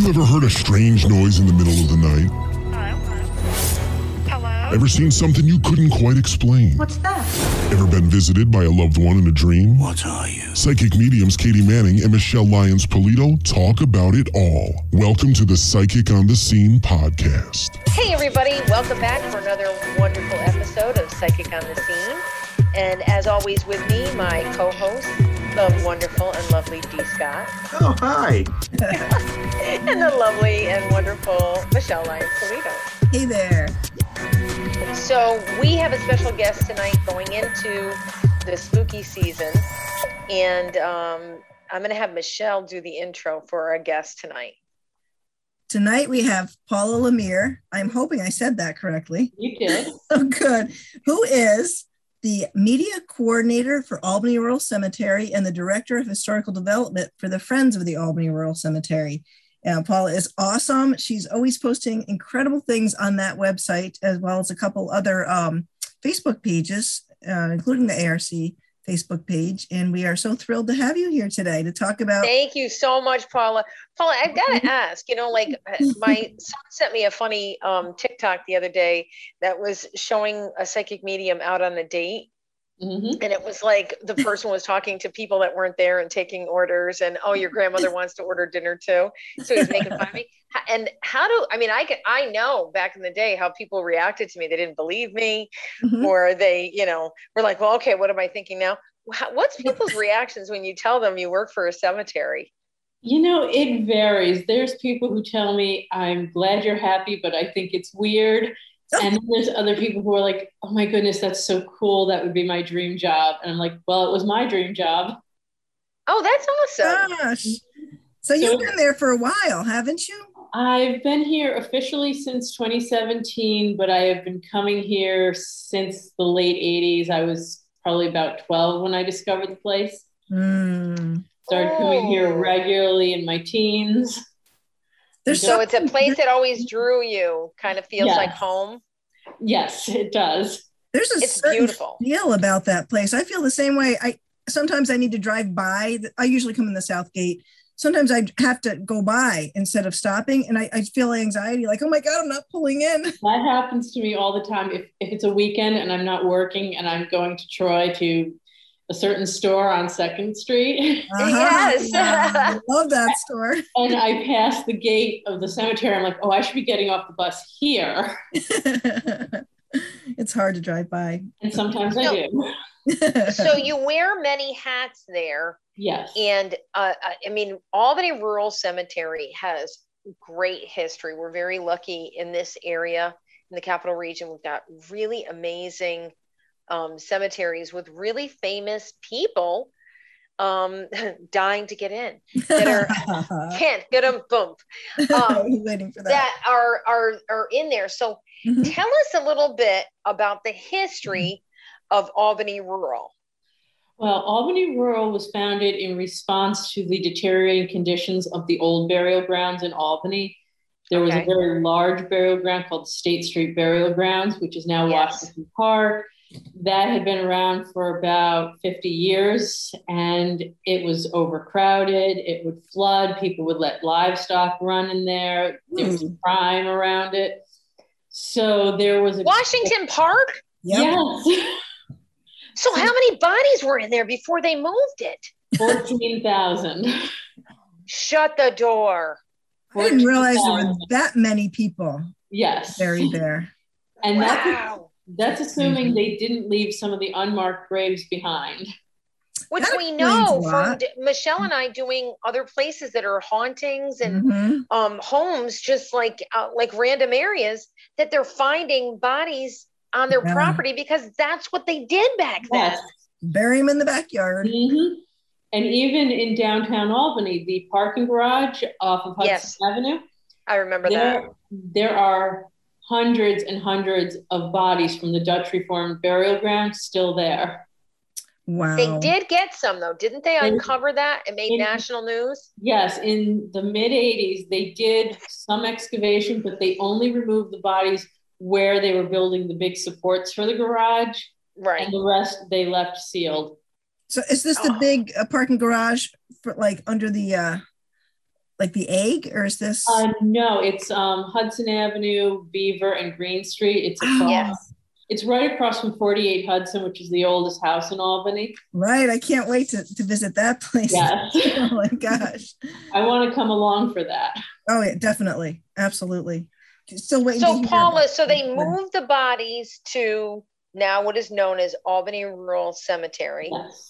You ever heard a strange noise in the middle of the night? Hello? Hello? Ever seen something you couldn't quite explain? What's that? Ever been visited by a loved one in a dream? What are you? Psychic mediums Katie Manning and Michele Lyons Polito talk about it all. Welcome to the Psychic on the Scene podcast. Hey, everybody, welcome back for another wonderful episode of Psychic on the Scene. And as always, with me, my co host, the wonderful and lovely D. Scott, Oh, hi. and the lovely and wonderful Michele Lyons Polito. Hey there. So, we have a special guest tonight going into the spooky season. And um, I'm going to have Michele do the intro for our guest tonight. Tonight we have Paula Lemire. I'm hoping I said that correctly. You did. Oh, good. Who is the media coordinator for Albany Rural Cemetery and the director of historical development for the Friends of the Albany Rural Cemetery. Uh, Paula is awesome. She's always posting incredible things on that website, as well as a couple other um, Facebook pages, uh, including the ARC Facebook page. And we are so thrilled to have you here today to talk about. Thank you so much, Paula. Paula, I've got to ask, you know, like my son sent me a funny um, TikTok the other day that was showing a psychic medium out on a date. Mm-hmm. And it was like the person was talking to people that weren't there and taking orders, and oh, your grandmother wants to order dinner too. So he's making fun of me. And how do I mean? I can I know back in the day how people reacted to me. They didn't believe me, Mhm. or they, you know, were like, "Well, okay, what am I thinking now?" What's people's reactions when you tell them you work for a cemetery? You know, it varies. There's people who tell me, I'm glad you're happy, but I think it's weird. And then there's other people who are like, oh my goodness, that's so cool. That would be my dream job. And I'm like, well, it was my dream job. Oh, that's awesome. Gosh. So you've been there for a while, haven't you? I've been here officially since 2017, but I have been coming here since the late 80s. I was probably about 12 when I discovered the place. Mm. Started coming here Oh. regularly in my teens. There's So it's a place that always drew you, kind of feels Yes. like home. Yes, it does. There's a It's certain beautiful. feel about that place. I feel the same way. I sometimes I need to drive by. I usually come in the south gate. Sometimes I have to go by instead of stopping, and I, I feel anxiety, like, oh my god, I'm not pulling in. That happens to me all the time. If, if it's a weekend and I'm not working and I'm going to Troy to a certain store on Second Street Yes. I love that store. and I pass the gate of the cemetery, I'm like, oh, I should be getting off the bus here. it's hard to drive by. And sometimes I do. So you wear many hats there. Yes. And uh, I- I mean, Albany Rural Cemetery has great history. We're very lucky in this area, in the capital region. We've got really amazing um, cemeteries with really famous people um, dying to get in that are can't get them boom um, waiting for that. that are are are in there. So Mhm. tell us a little bit about the history of Albany Rural. Well, Albany Rural was founded in response to the deteriorating conditions of the old burial grounds in Albany. There was Okay. a very large burial ground called State Street Burial Grounds, which is now Yes. Washington Park. That had been around for about 50 years and it was overcrowded. It would flood. People would let livestock run in there. There was Hmm. crime around it. So there was a Washington Park. Yep. Yes. So how many bodies were in there before they moved it? 14,000. Shut the door. I didn't realize there were that many people Yes. buried there. And that's, Wow. That's assuming Mhm. they didn't leave some of the unmarked graves behind. Which That we know from. D- Michele and I doing other places that are hauntings and Mhm. um, homes, just like uh, like random areas that they're finding bodies on their Yeah. property because that's what they did back then. Yes. Bury them in the backyard. Mhm. And even in downtown Albany, the parking garage off of Hudson Yes. Avenue, I remember that. there, there are hundreds and hundreds of bodies from the Dutch Reformed burial ground still there. Wow. They did get some though, didn't they? They- Uncover that? It made they- national news. Yes, in the mid 80s, they did some excavation, but they only removed the bodies where they were building the big supports for the garage, Right. and the rest they left sealed. So is this the Oh. big uh, parking garage for like under the uh like the egg, or is this? Uh, no, it's um, Hudson Avenue, Beaver, and Green Street. It's Oh, across, Yes. it's right across from 48 Hudson, which is the oldest house in Albany. Right. I can't wait to, to visit that place. Yes, oh my gosh. I want to come along for that. Oh yeah, definitely. Absolutely. Still waiting. So to Paula, about- so they moved the bodies to now what is known as Albany Rural Cemetery. Yes.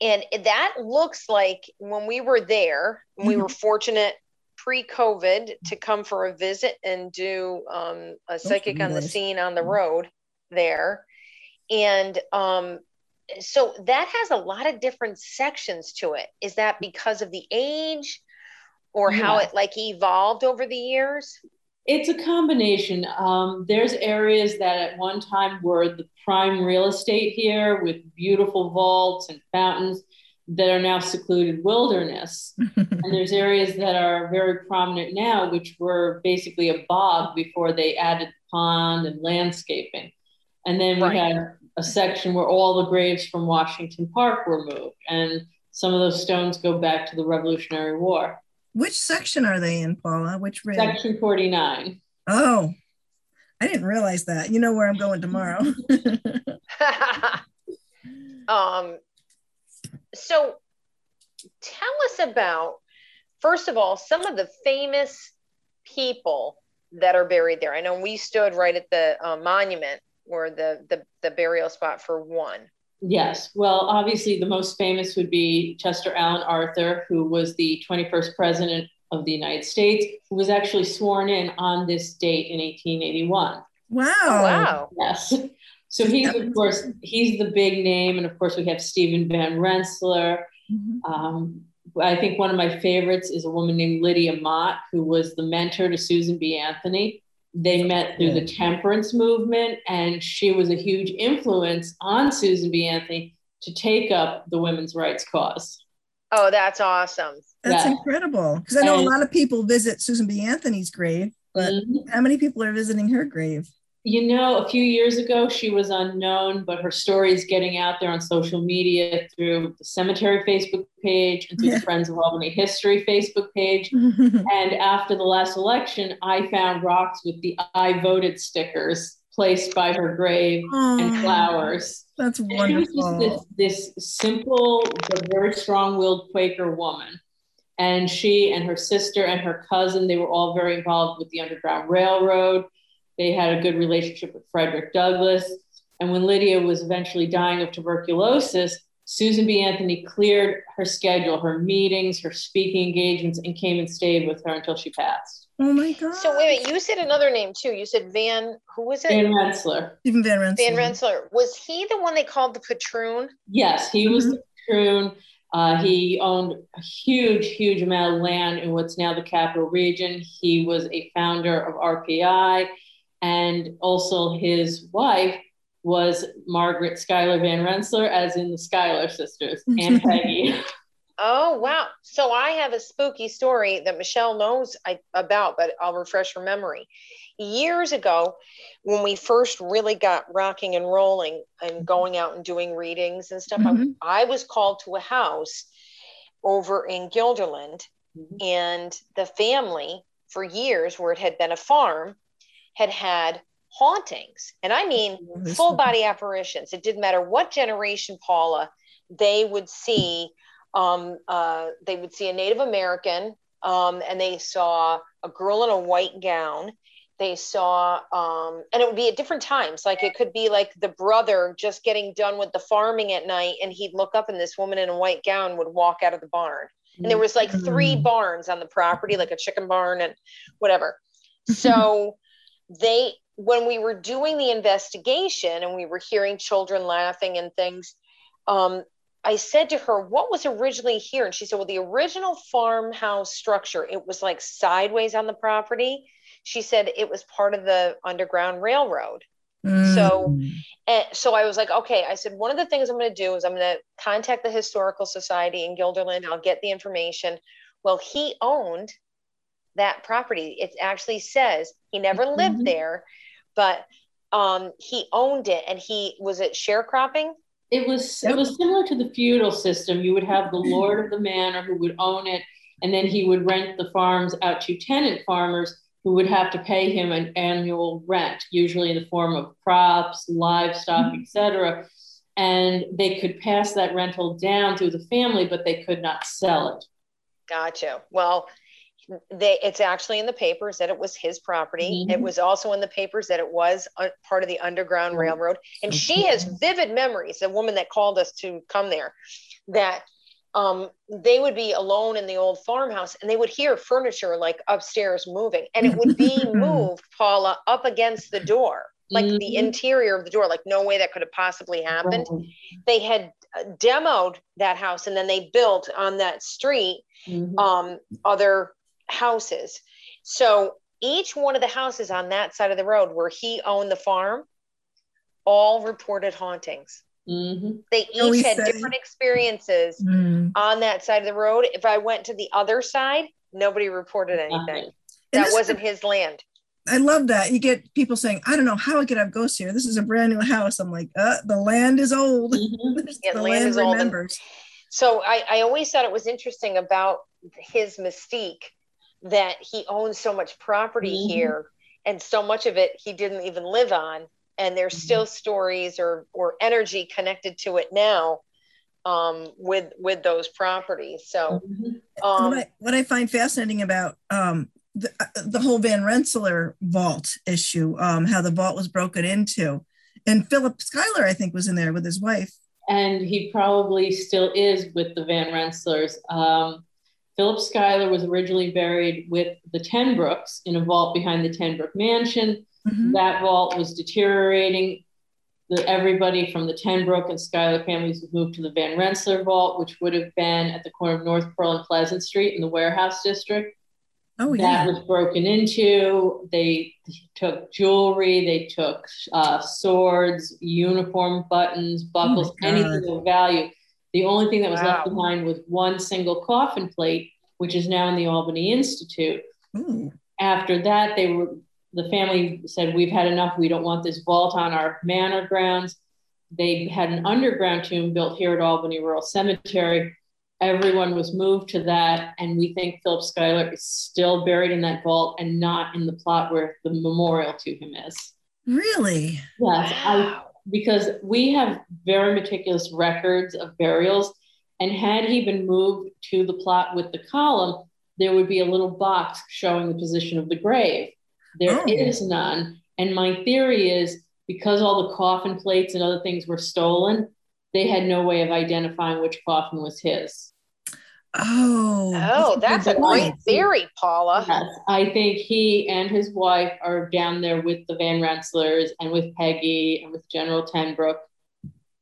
And that looks like when we were there, we Mm-hmm. were fortunate pre-COVID to come for a visit and do um, a psychic on the nice. scene on the Mhm. road there. And um, so that has a lot of different sections to it. Is that because of the age or how it like evolved over the years? It's a combination. Um, there's areas that at one time were the prime real estate here with beautiful vaults and fountains that are now secluded wilderness. and there's areas that are very prominent now, which were basically a bog before they added pond and landscaping. And then we Right. had a section where all the graves from Washington Park were moved. And some of those stones go back to the Revolutionary War. Which section are they in, Paula? Which ridge? Section 49. Oh, I didn't realize that. You know where I'm going tomorrow. um, so tell us about, first of all, some of the famous people that are buried there. I know we stood right at the uh, monument or the, the, the burial spot for one. Yes. Well, obviously, the most famous would be Chester Allen Arthur, who was the 21st president of the United States, who was actually sworn in on this date in 1881. wow. Oh, wow. Yes. So he's, of course, he's the big name. And of course, we have Stephen Van Rensselaer. Mhm. Um, I think one of my favorites is a woman named Lydia Mott, who was the mentor to Susan B. Anthony. They met through the temperance movement, and she was a huge influence on Susan B. Anthony to take up the women's rights cause. Oh, that's awesome. That's Yeah. incredible. Because I know And- a lot of people visit Susan B. Anthony's grave, but Mhm. how many people are visiting her grave? You know, a few years ago, she was unknown, but her story is getting out there on social media through the cemetery Facebook page and through Yeah. the Friends of Albany History Facebook page. And after the last election, I found rocks with the I voted stickers placed by her grave and flowers. That's And she was just this, this simple but very strong-willed Quaker woman. And she and her sister and her cousin, they were all very involved with the Underground Railroad. They had a good relationship with Frederick Douglass. And when Lydia was eventually dying of tuberculosis, Susan B. Anthony cleared her schedule, her meetings, her speaking engagements, and came and stayed with her until she passed. Oh my God. So wait a minute, you said another name too. You said Van, who was it? Van Rensselaer. Stephen Van Rensselaer. Van Rensselaer. Was he the one they called the patroon? Yes, he was the patroon. Uh, he owned a huge, huge amount of land in what's now the capital region. He was a founder of RPI, and also his wife was Margaret Schuyler Van Rensselaer, as in the Schuyler sisters, and Peggy. Oh wow! So I have a spooky story that Michele knows I, about, but I'll refresh her memory. Years ago, when we first really got rocking and rolling and going out and doing readings and stuff, I- Mhm. I, was called to a house over in Guilderland, Mhm. and the family for years, where it had been a farm, had had hauntings, and I mean full body apparitions. It didn't matter what generation, Paula, they would see. Um, uh, they would see a Native American, um, and they saw a girl in a white gown. They saw, um, and it would be at different times. Like it could be like the brother just getting done with the farming at night, and he'd look up, and this woman in a white gown would walk out of the barn. And there was like three Mm. barns on the property, like a chicken barn and whatever. So they, when we were doing the investigation and we were hearing children laughing and things, um, I said to her, What was originally here? And she said, Well, the original farmhouse structure, it was like sideways on the property. She said it was part of the Underground Railroad. So- Mm. And so I was like, okay. I said, one of the things I'm going to do is I'm going to contact the Historical Society in Guilderland. I'll get the information. Well, he owned that property. It actually says he never lived Mhm. there, but um, he owned it and he was it sharecropping? It was it was similar to the feudal system. You would have the lord of the manor who would own it, And then he would rent the farms out to tenant farmers who would have to pay him an annual rent, usually in the form of crops, livestock, mm-hmm. etc. And they could pass that rental down through the family, but they could not sell it. Gotcha. Well, they, it's actually in the papers that it was his property. Mm-hmm. It was also in the papers that it was a, part of the Underground mm-hmm. Railroad. And she has vivid memories, the woman that called us to come there, that um, they would be alone in the old farmhouse and they would hear furniture like upstairs moving and it would be moved, Paula, up against the door, like mm-hmm. the interior of the door, like no way that could have possibly happened. They had uh, demoed that house and then they built on that street mm-hmm. um, other houses. So each one of the houses on that side of the road where he owned the farm all reported hauntings. Mm-hmm. They each had say. different experiences mm. on that side of the road. If I went to the other side, nobody reported anything. That wasn't his land. I love that. You get people saying, I don't know how I could have ghosts here. This is a brand new house. I'm like, uh, the land is old. Mm-hmm. yeah, the land, land remembers. Old. So I, I always thought it was interesting about his mystique that he owns so much property mm-hmm. here and so much of it he didn't even live on and there's mm-hmm. still stories or or energy connected to it now um, with with those properties. So, mm-hmm. um, what, I, what, I, find fascinating about um, the, uh, the whole Van Rensselaer vault issue, um, how the vault was broken into, and Philip Schuyler, I think, was in there with his wife. And he probably still is with the Van Rensselaers. Um, Philip Schuyler was originally buried with the Ten Broecks in a vault behind the Ten Broeck Mansion. Mm-hmm. That vault was deteriorating. The, everybody from the Ten Broeck and Schuyler families moved to the Van Rensselaer vault, which would have been at the corner of North Pearl and Pleasant Street in the warehouse district. Oh, yeah. That was broken into. They took jewelry, they took uh, swords, uniform buttons, buckles, oh anything of value. The only thing that was wow. left behind was one single coffin plate, which is now in the Albany Institute. Ooh. After that, they were the family said, We've had enough. We don't want this vault on our manor grounds. They had an underground tomb built here at Albany Rural Cemetery. Everyone was moved to that. And we think Philip Schuyler is still buried in that vault and not in the plot where the memorial to him is. Really? Yes. Wow. I, because we have very meticulous records of burials. And had he been moved to the plot with the column, there would be a little box showing the position of the grave. There oh. is none. And my theory is because all the coffin plates and other things were stolen, they had no way of identifying which coffin was his. Oh, oh, that's a great theory, Paula. Yes, I think he and his wife are down there with the Van Rensselaers and with Peggy and with General Ten Broeck.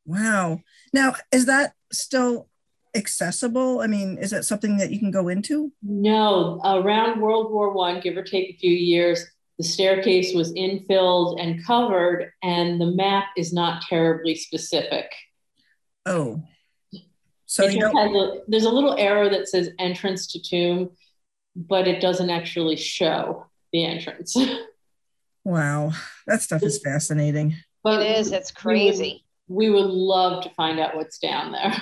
Wow. Now, is that still accessible? I mean, is that something that you can go into? No. Around World War One, give or take a few years, the staircase was infilled and covered, and the map is not terribly specific. Oh. So you a, there's a little arrow that says entrance to tomb, but it doesn't actually show the entrance. wow, that stuff is fascinating. But it is. It's crazy. We would, we would love to find out what's down there.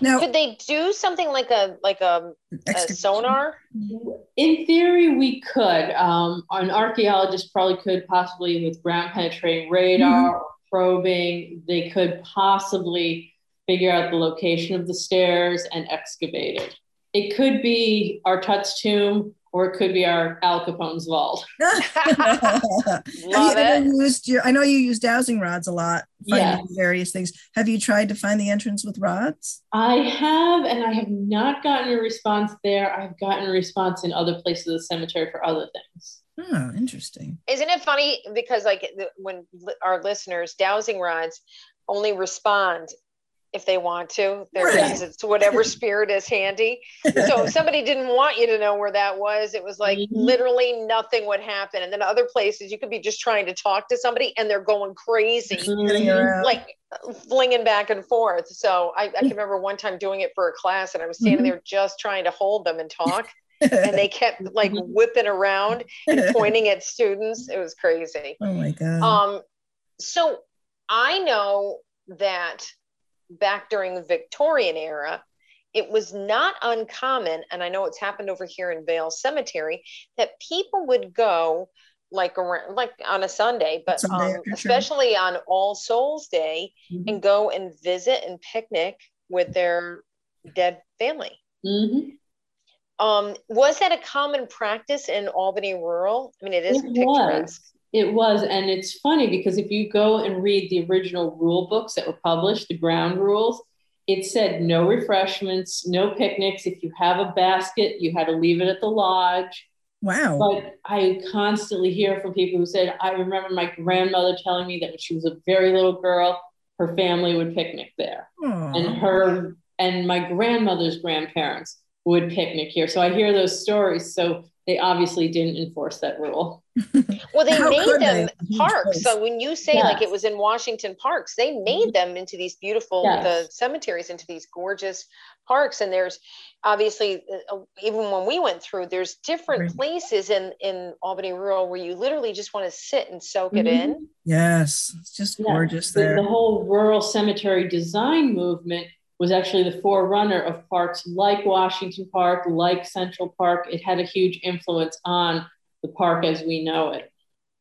Now, could they do something like a like a, a sonar? In theory, we could. Um, an archaeologist probably could, possibly with ground penetrating radar mm-hmm. or probing. They could possibly figure out the location of the stairs and excavate it. It could be our Tut's tomb or it could be our Al Capone's vault. Love it. Used your, I know you use dowsing rods a lot, finding yes. various things. Have you tried to find the entrance with rods? I have, and I have not gotten a response there. I've gotten a response in other places of the cemetery for other things. Oh, interesting. Isn't it funny because like when our listeners dowsing rods only respond if they want to. There right. it's whatever spirit is handy. So if somebody didn't want you to know where that was, it was like mm-hmm. literally nothing would happen. And then other places you could be just trying to talk to somebody and they're going crazy, mm-hmm. like flinging back and forth. So I, I, can remember one time doing it for a class and I was standing mm-hmm. there just trying to hold them and talk. and they kept like mm-hmm. whipping around and pointing at students. It was crazy. Oh my God. Um, so I know that back during the Victorian era, it was not uncommon, and I know it's happened over here in Vale Cemetery, that people would go like around like on a Sunday, but Sunday um, especially on All Souls Day, Mhm. and go and visit and picnic with their dead family. Mhm. Um, was that a common practice in Albany rural? I mean, it is It picturesque. was. It was. And it's funny because if you go and read the original rule books that were published, the ground rules, it said no refreshments, no picnics. If you have a basket, you had to leave it at the lodge. Wow. But I constantly hear from people who said, I remember my grandmother telling me that when she was a very little girl, her family would picnic there. Aw. And her and my grandmother's grandparents would picnic here. So I hear those stories. So they obviously didn't enforce that rule. Well, they How made them they? Parks. So when you say like it was in Washington parks, they made them into these beautiful Yes. the cemeteries into these gorgeous parks. And there's obviously uh, even when we went through, there's different Right. places in in Albany rural where you literally just want to sit and soak it Mhm. in. yes, it's just Yeah. gorgeous The, there. the whole rural cemetery design movement was actually the forerunner of parks like Washington Park, like Central Park. It had a huge influence on the park as we know it.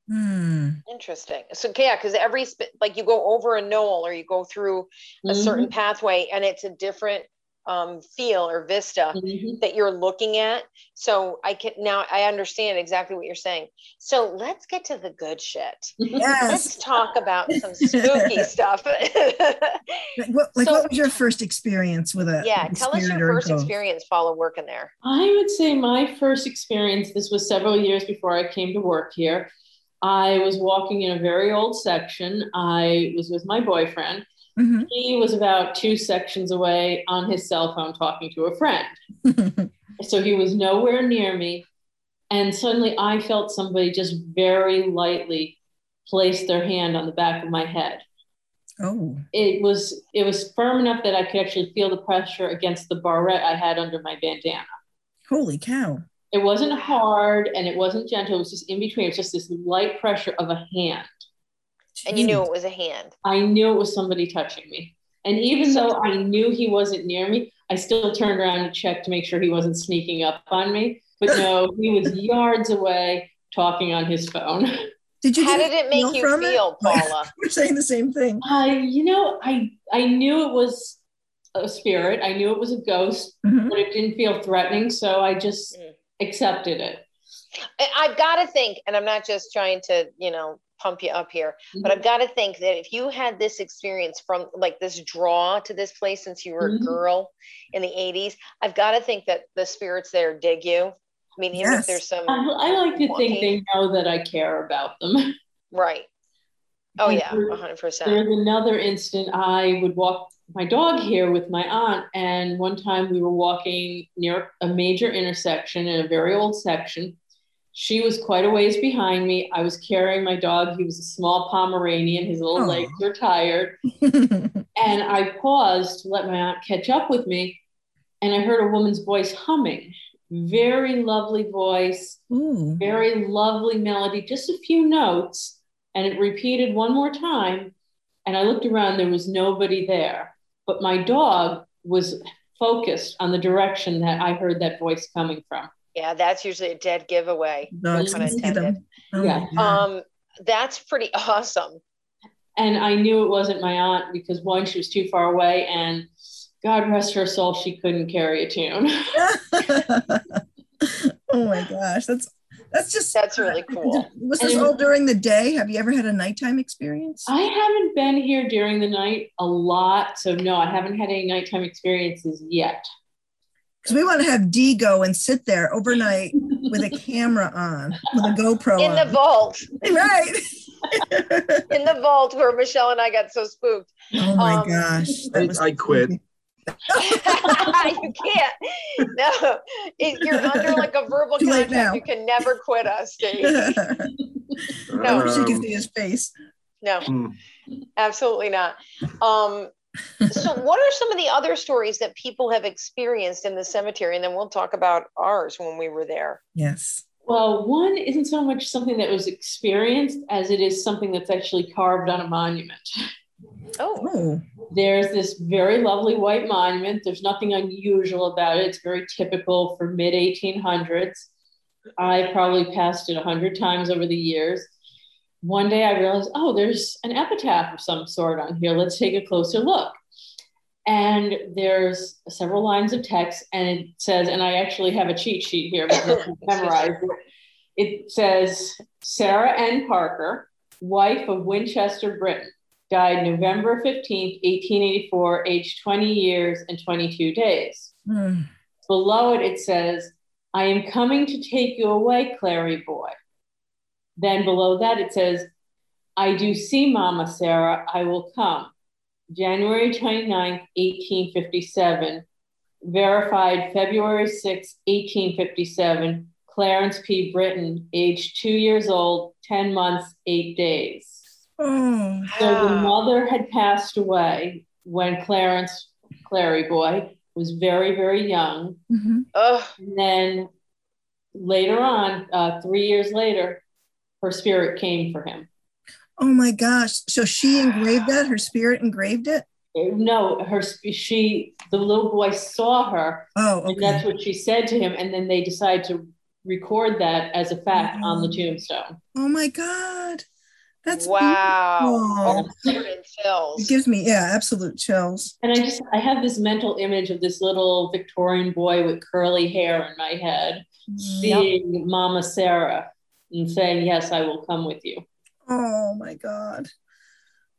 Hmm. Interesting. So yeah, because every like you go over a knoll or you go through a certain pathway, and it's a different um, feel or vista. Mhm. that you're looking at. So I can now I understand exactly what you're saying. So let's get to the good shit. Yes. Let's talk about some spooky stuff. Like what, like So- what was your first experience with a yeah, a tell us your first ghost? experience follow working there. I would say my first experience, this was several years before I came to work here. I was walking in a very old section. I was with my boyfriend. Mhm. He was about two sections away on his cell phone talking to a friend. So he was nowhere near me. And suddenly I felt somebody just very lightly place their hand on the back of my head. oh, It was it was firm enough that I could actually feel the pressure against the barrette I had under my bandana. holy cow. It wasn't hard and it wasn't gentle. It was just in between. It was just this light pressure of a hand. And you knew it was a hand. I knew it was somebody touching me. And even though I knew he wasn't near me, I still turned around to check to make sure he wasn't sneaking up on me. But no, he was yards away talking on his phone. Did you How did it make you feel, Like, Paula? We're saying the same thing. I, you know, I I knew it was a spirit. I knew it was a ghost, Mhm. but it didn't feel threatening. So I just Mm. accepted it. I've got to think, and I'm not just trying to, you know, pump you up here, but I've got to think that if you had this experience from like this draw to this place since you were Mhm. a girl in the 80s, I've got to think that the spirits there dig you. I mean, even Yes. if there's some, I, I like to think they know that I care about them. right. Oh, And yeah, there- 100%. There's another instant I would walk my dog here with my aunt, and one time we were walking near a major intersection in a very old section. She was quite a ways behind me. I was carrying my dog. He was a small Pomeranian. His little legs were tired. And I paused to let my aunt catch up with me. And I heard a woman's voice humming. Very lovely voice, Ooh. very lovely melody, just a few notes. And it repeated one more time. And I looked around, there was nobody there. But my dog was focused on the direction that I heard that voice coming from. Yeah, that's usually a dead giveaway. Dogs pun can see intended. them. Oh Yeah. Um, that's pretty awesome. And I knew it wasn't my aunt because one, she was too far away, and God rest her soul, she couldn't carry a tune. oh my gosh, that's that's just That's really cool. Was this And- all during the day? Have you ever had a nighttime experience? I haven't been here during the night a lot, so no, I haven't had any nighttime experiences yet. Because we want to have D go and sit there overnight with a camera on, with a GoPro In the vault, right. in the vault where Michele and I got so spooked. oh my Um, gosh. I- I quit. you can't. No, it, you're under like a verbal Too contract. now. You can never quit us, Steve. I wish you could Um, see his face. No, hmm. absolutely not. Um, so, what are some of the other stories that people have experienced in the cemetery? And then we'll talk about ours when we were there. Yes. Well, one isn't so much something that was experienced as it is something that's actually carved on a monument. Oh, Oh, There's this very lovely white monument. There's nothing unusual about it. It's very typical for mid 1800s. I probably passed it a hundred times over the years. One day I realized, oh, there's an epitaph of some sort on here. Let's take a closer look. And there's several lines of text, and it says, and I actually have a cheat sheet here because I memorized it. It says Sarah N. Parker, wife of Winchester Britton, died November 15th, 1884, aged 20 years and 22 days. Mm. Below it, it says, I am coming to take you away, Clary boy. Then below that, it says, I do see Mama Sarah, I will come. January 29th, 1857. Verified February 6, 1857. Clarence P. Britton, age two years old, 10 months, eight days. Oh, So the mother had passed away when Clarence, Clary boy, was very, very young. mhm. And then later on, uh, three years later, her spirit came for him. oh my gosh. So she engraved that? Her spirit engraved it? No, her she the little boy saw her, Oh, and that's what she said to him, and then they decided to record that as a fact on the tombstone. Oh my God. That's wow. beautiful. Oh, I'm covered in It gives me, yeah, absolute chills. And I just I have this mental image of this little Victorian boy with curly hair in my head, mm. seeing Mama Sarah and saying, "Yes, I will come with you." Oh my God.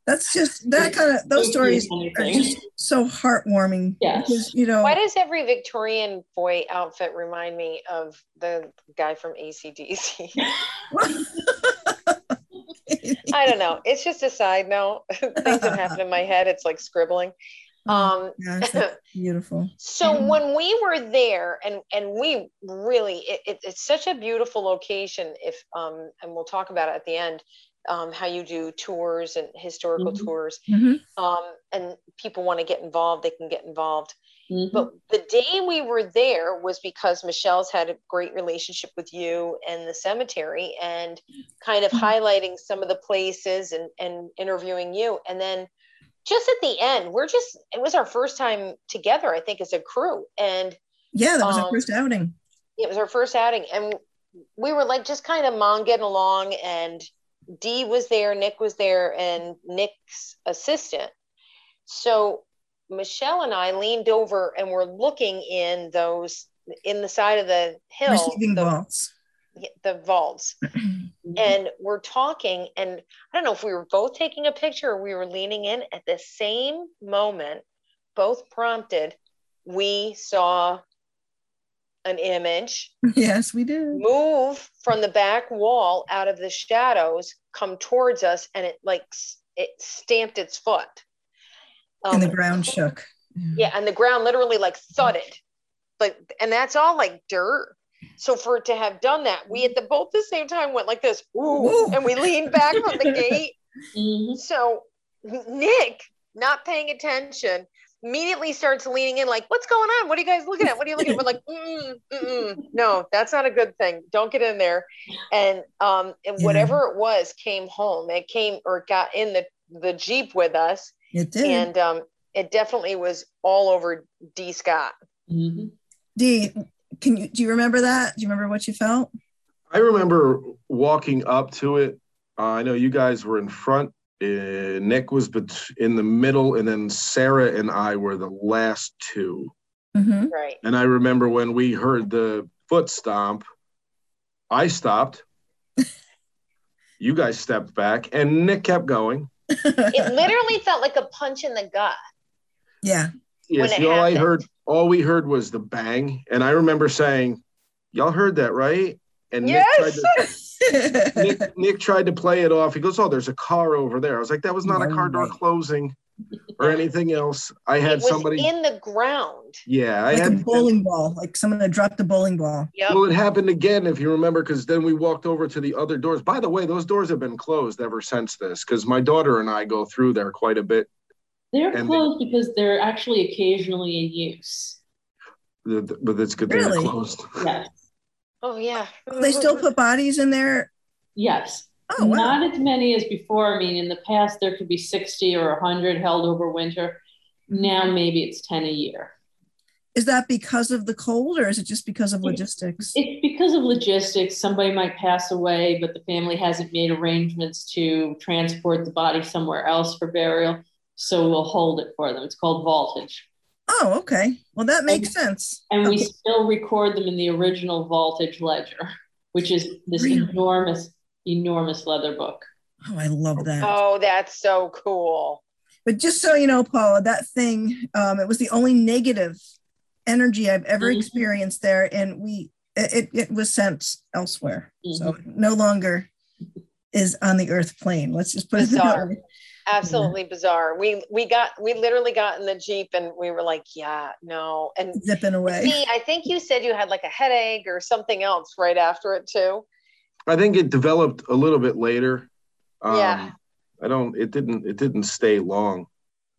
That's just that kind of those stories are just so heartwarming. Yes. Because, you know, Why does every Victorian boy outfit remind me of the guy from ACDC? I don't know. It's just a side note. Things that happen in my head, it's like scribbling. Um, Gosh, beautiful. so when we were there and and we really it, it, it's such a beautiful location if um and we'll talk about it at the end um how you do tours and historical Mhm. tours Mhm. um and people want to get involved they can get involved Mhm. but the day we were there was because Michele's had a great relationship with you and the cemetery and kind of Mhm. highlighting some of the places and, and interviewing you. And then just at the end, we're just, it was our first time together, I think, as a crew. And Yeah, that was our Um, first outing. it was our first outing. And we were like just kind of mom getting along. And Dee was there, Nick was there, and Nick's assistant. So Michele and I leaned over and were looking in those in the side of the hill, Receiving the, vaults. The vaults, Mhm. and we're talking. And I don't know if we were both taking a picture or we were leaning in at the same moment, both prompted. We saw an image yes, we did. move from the back wall out of the shadows, come towards us, and it like it stamped its foot. And the Um, ground shook. yeah, and the ground literally like thudded, like, and that's all like dirt. So for it to have done that, we at the both the same time went like this, ooh, Ooh. and we leaned back on the gate. Mhm. So Nick, not paying attention, immediately starts leaning in, like, "What's going on? What are you guys looking at? What are you looking at?" We're like, mm, mm, "No, that's not a good thing. Don't get in there." And um, and Yeah. whatever it was came home. It came or got in the the jeep with us, It did. and um, it definitely was all over D. Scott. Mhm. Dee, can you do you remember that? Do you remember what you felt? I remember walking up to it. Uh, I know you guys were in front. Uh, Nick was bet- in the middle, and then Sarah and I were the last two. Mm-hmm. Right. And I remember when we heard the foot stomp, I stopped. you guys stepped back, and Nick kept going. It literally felt like a punch in the gut. yeah. Yes, When it all I heard, all we heard was the bang, and I remember saying, "Y'all heard that, right?" And Nick tried to Nick, Nick tried to play it off. He goes, "Oh, there's a car over there." I was like, "That was not a car door closing or anything else." I it had was somebody. in the ground. yeah, I like a had. bowling ball, like someone had dropped a bowling ball. Yep. Well, it happened again, if you remember, because then we walked over to the other doors. By the way, those doors have been closed ever since this, because my daughter and I go through there quite a bit. They're And they- closed because they're actually occasionally in use. The- the- But it's good they're closed. Yes. Oh yeah. They still put bodies in there. Yes. Oh wow. Not as many as before. I mean, in the past, there could be 60 or 100 held over winter. Now maybe it's 10 a year. Is that because of the cold or is it just because of logistics? It's because of logistics. Somebody might pass away, but the family hasn't made arrangements to transport the body somewhere else for burial. So we'll hold it for them. It's called vaultage. Oh, okay. Well, that makes and, sense. And we still record them in the original vaultage ledger, which is this Really? enormous, enormous leather book. Oh, I love that. Oh, that's so cool. But just so you know, Paula, that thing, um, it was the only negative energy I've ever Mhm. experienced there. And we, it, it was sent elsewhere. So Mm-hmm. it no longer is on the earth plane. Let's just put it Bizarre. that way. Absolutely bizarre. We we got we literally got in the Jeep and we were like, yeah, no. And Zipping away. see, I think you said you had like a headache or something else right after it too. I think it developed a little bit later. Um, Yeah. I don't. It didn't. It didn't stay long,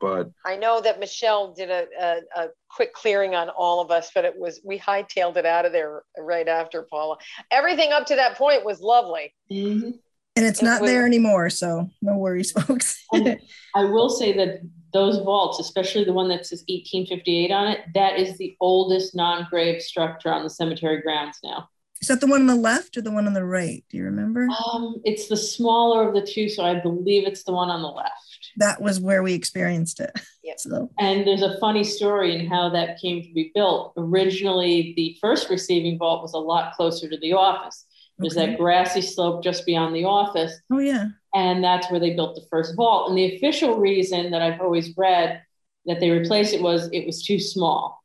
but I know that Michele did a, a, a quick clearing on all of us, but it was we hightailed it out of there right after Paula. Everything up to that point was lovely. Mhm. And it's It not there anymore. So no worries, folks. I will say that those vaults, especially the one that says 1858 on it, that is the oldest non-grave structure on the cemetery grounds now. is that the one on the left or the one on the right? Do you remember? Um, it's the smaller of the two, so I believe it's the one on the left. That was where we experienced it. Yep. So And there's a funny story in how that came to be built. Originally, the first receiving vault was a lot closer to the office. There's Okay. that grassy slope just beyond the office, oh yeah. and that's where they built the first vault. And the official reason that I've always read that they replaced it was it was too small.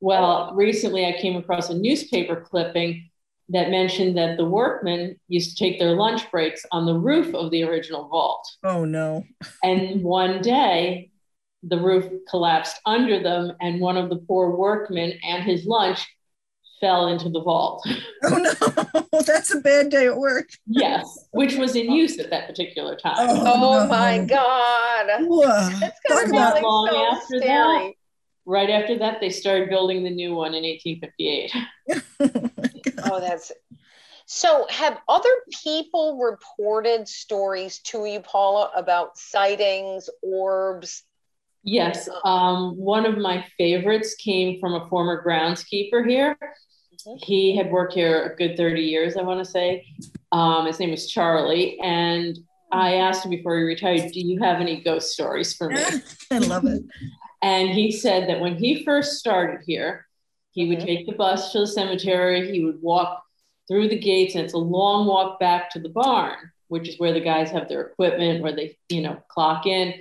Well, recently I came across a newspaper clipping that mentioned that the workmen used to take their lunch breaks on the roof of the original vault. Oh no. And one day, the roof collapsed under them, and one of the poor workmen and his lunch fell into the vault. Oh no. That's a bad day at work. yes, which was in use at that particular time. Oh, Oh, no. my God. Whoa. That's Talk gonna be about like long so after scary. Right after that, they started building the new one in 1858. Oh, that's so. Have other people reported stories to you, Paula, about sightings, orbs? Yes, um, one of my favorites came from a former groundskeeper here. He had worked here a good 30 years, I want to say. Um, his name was Charlie. And I asked him before he retired, Do you have any ghost stories for me? I love it. And he said that when he first started here, he would take the bus to the cemetery, he would walk through the gates, and it's a long walk back to the barn, which is where the guys have their equipment, where they, you know, clock in.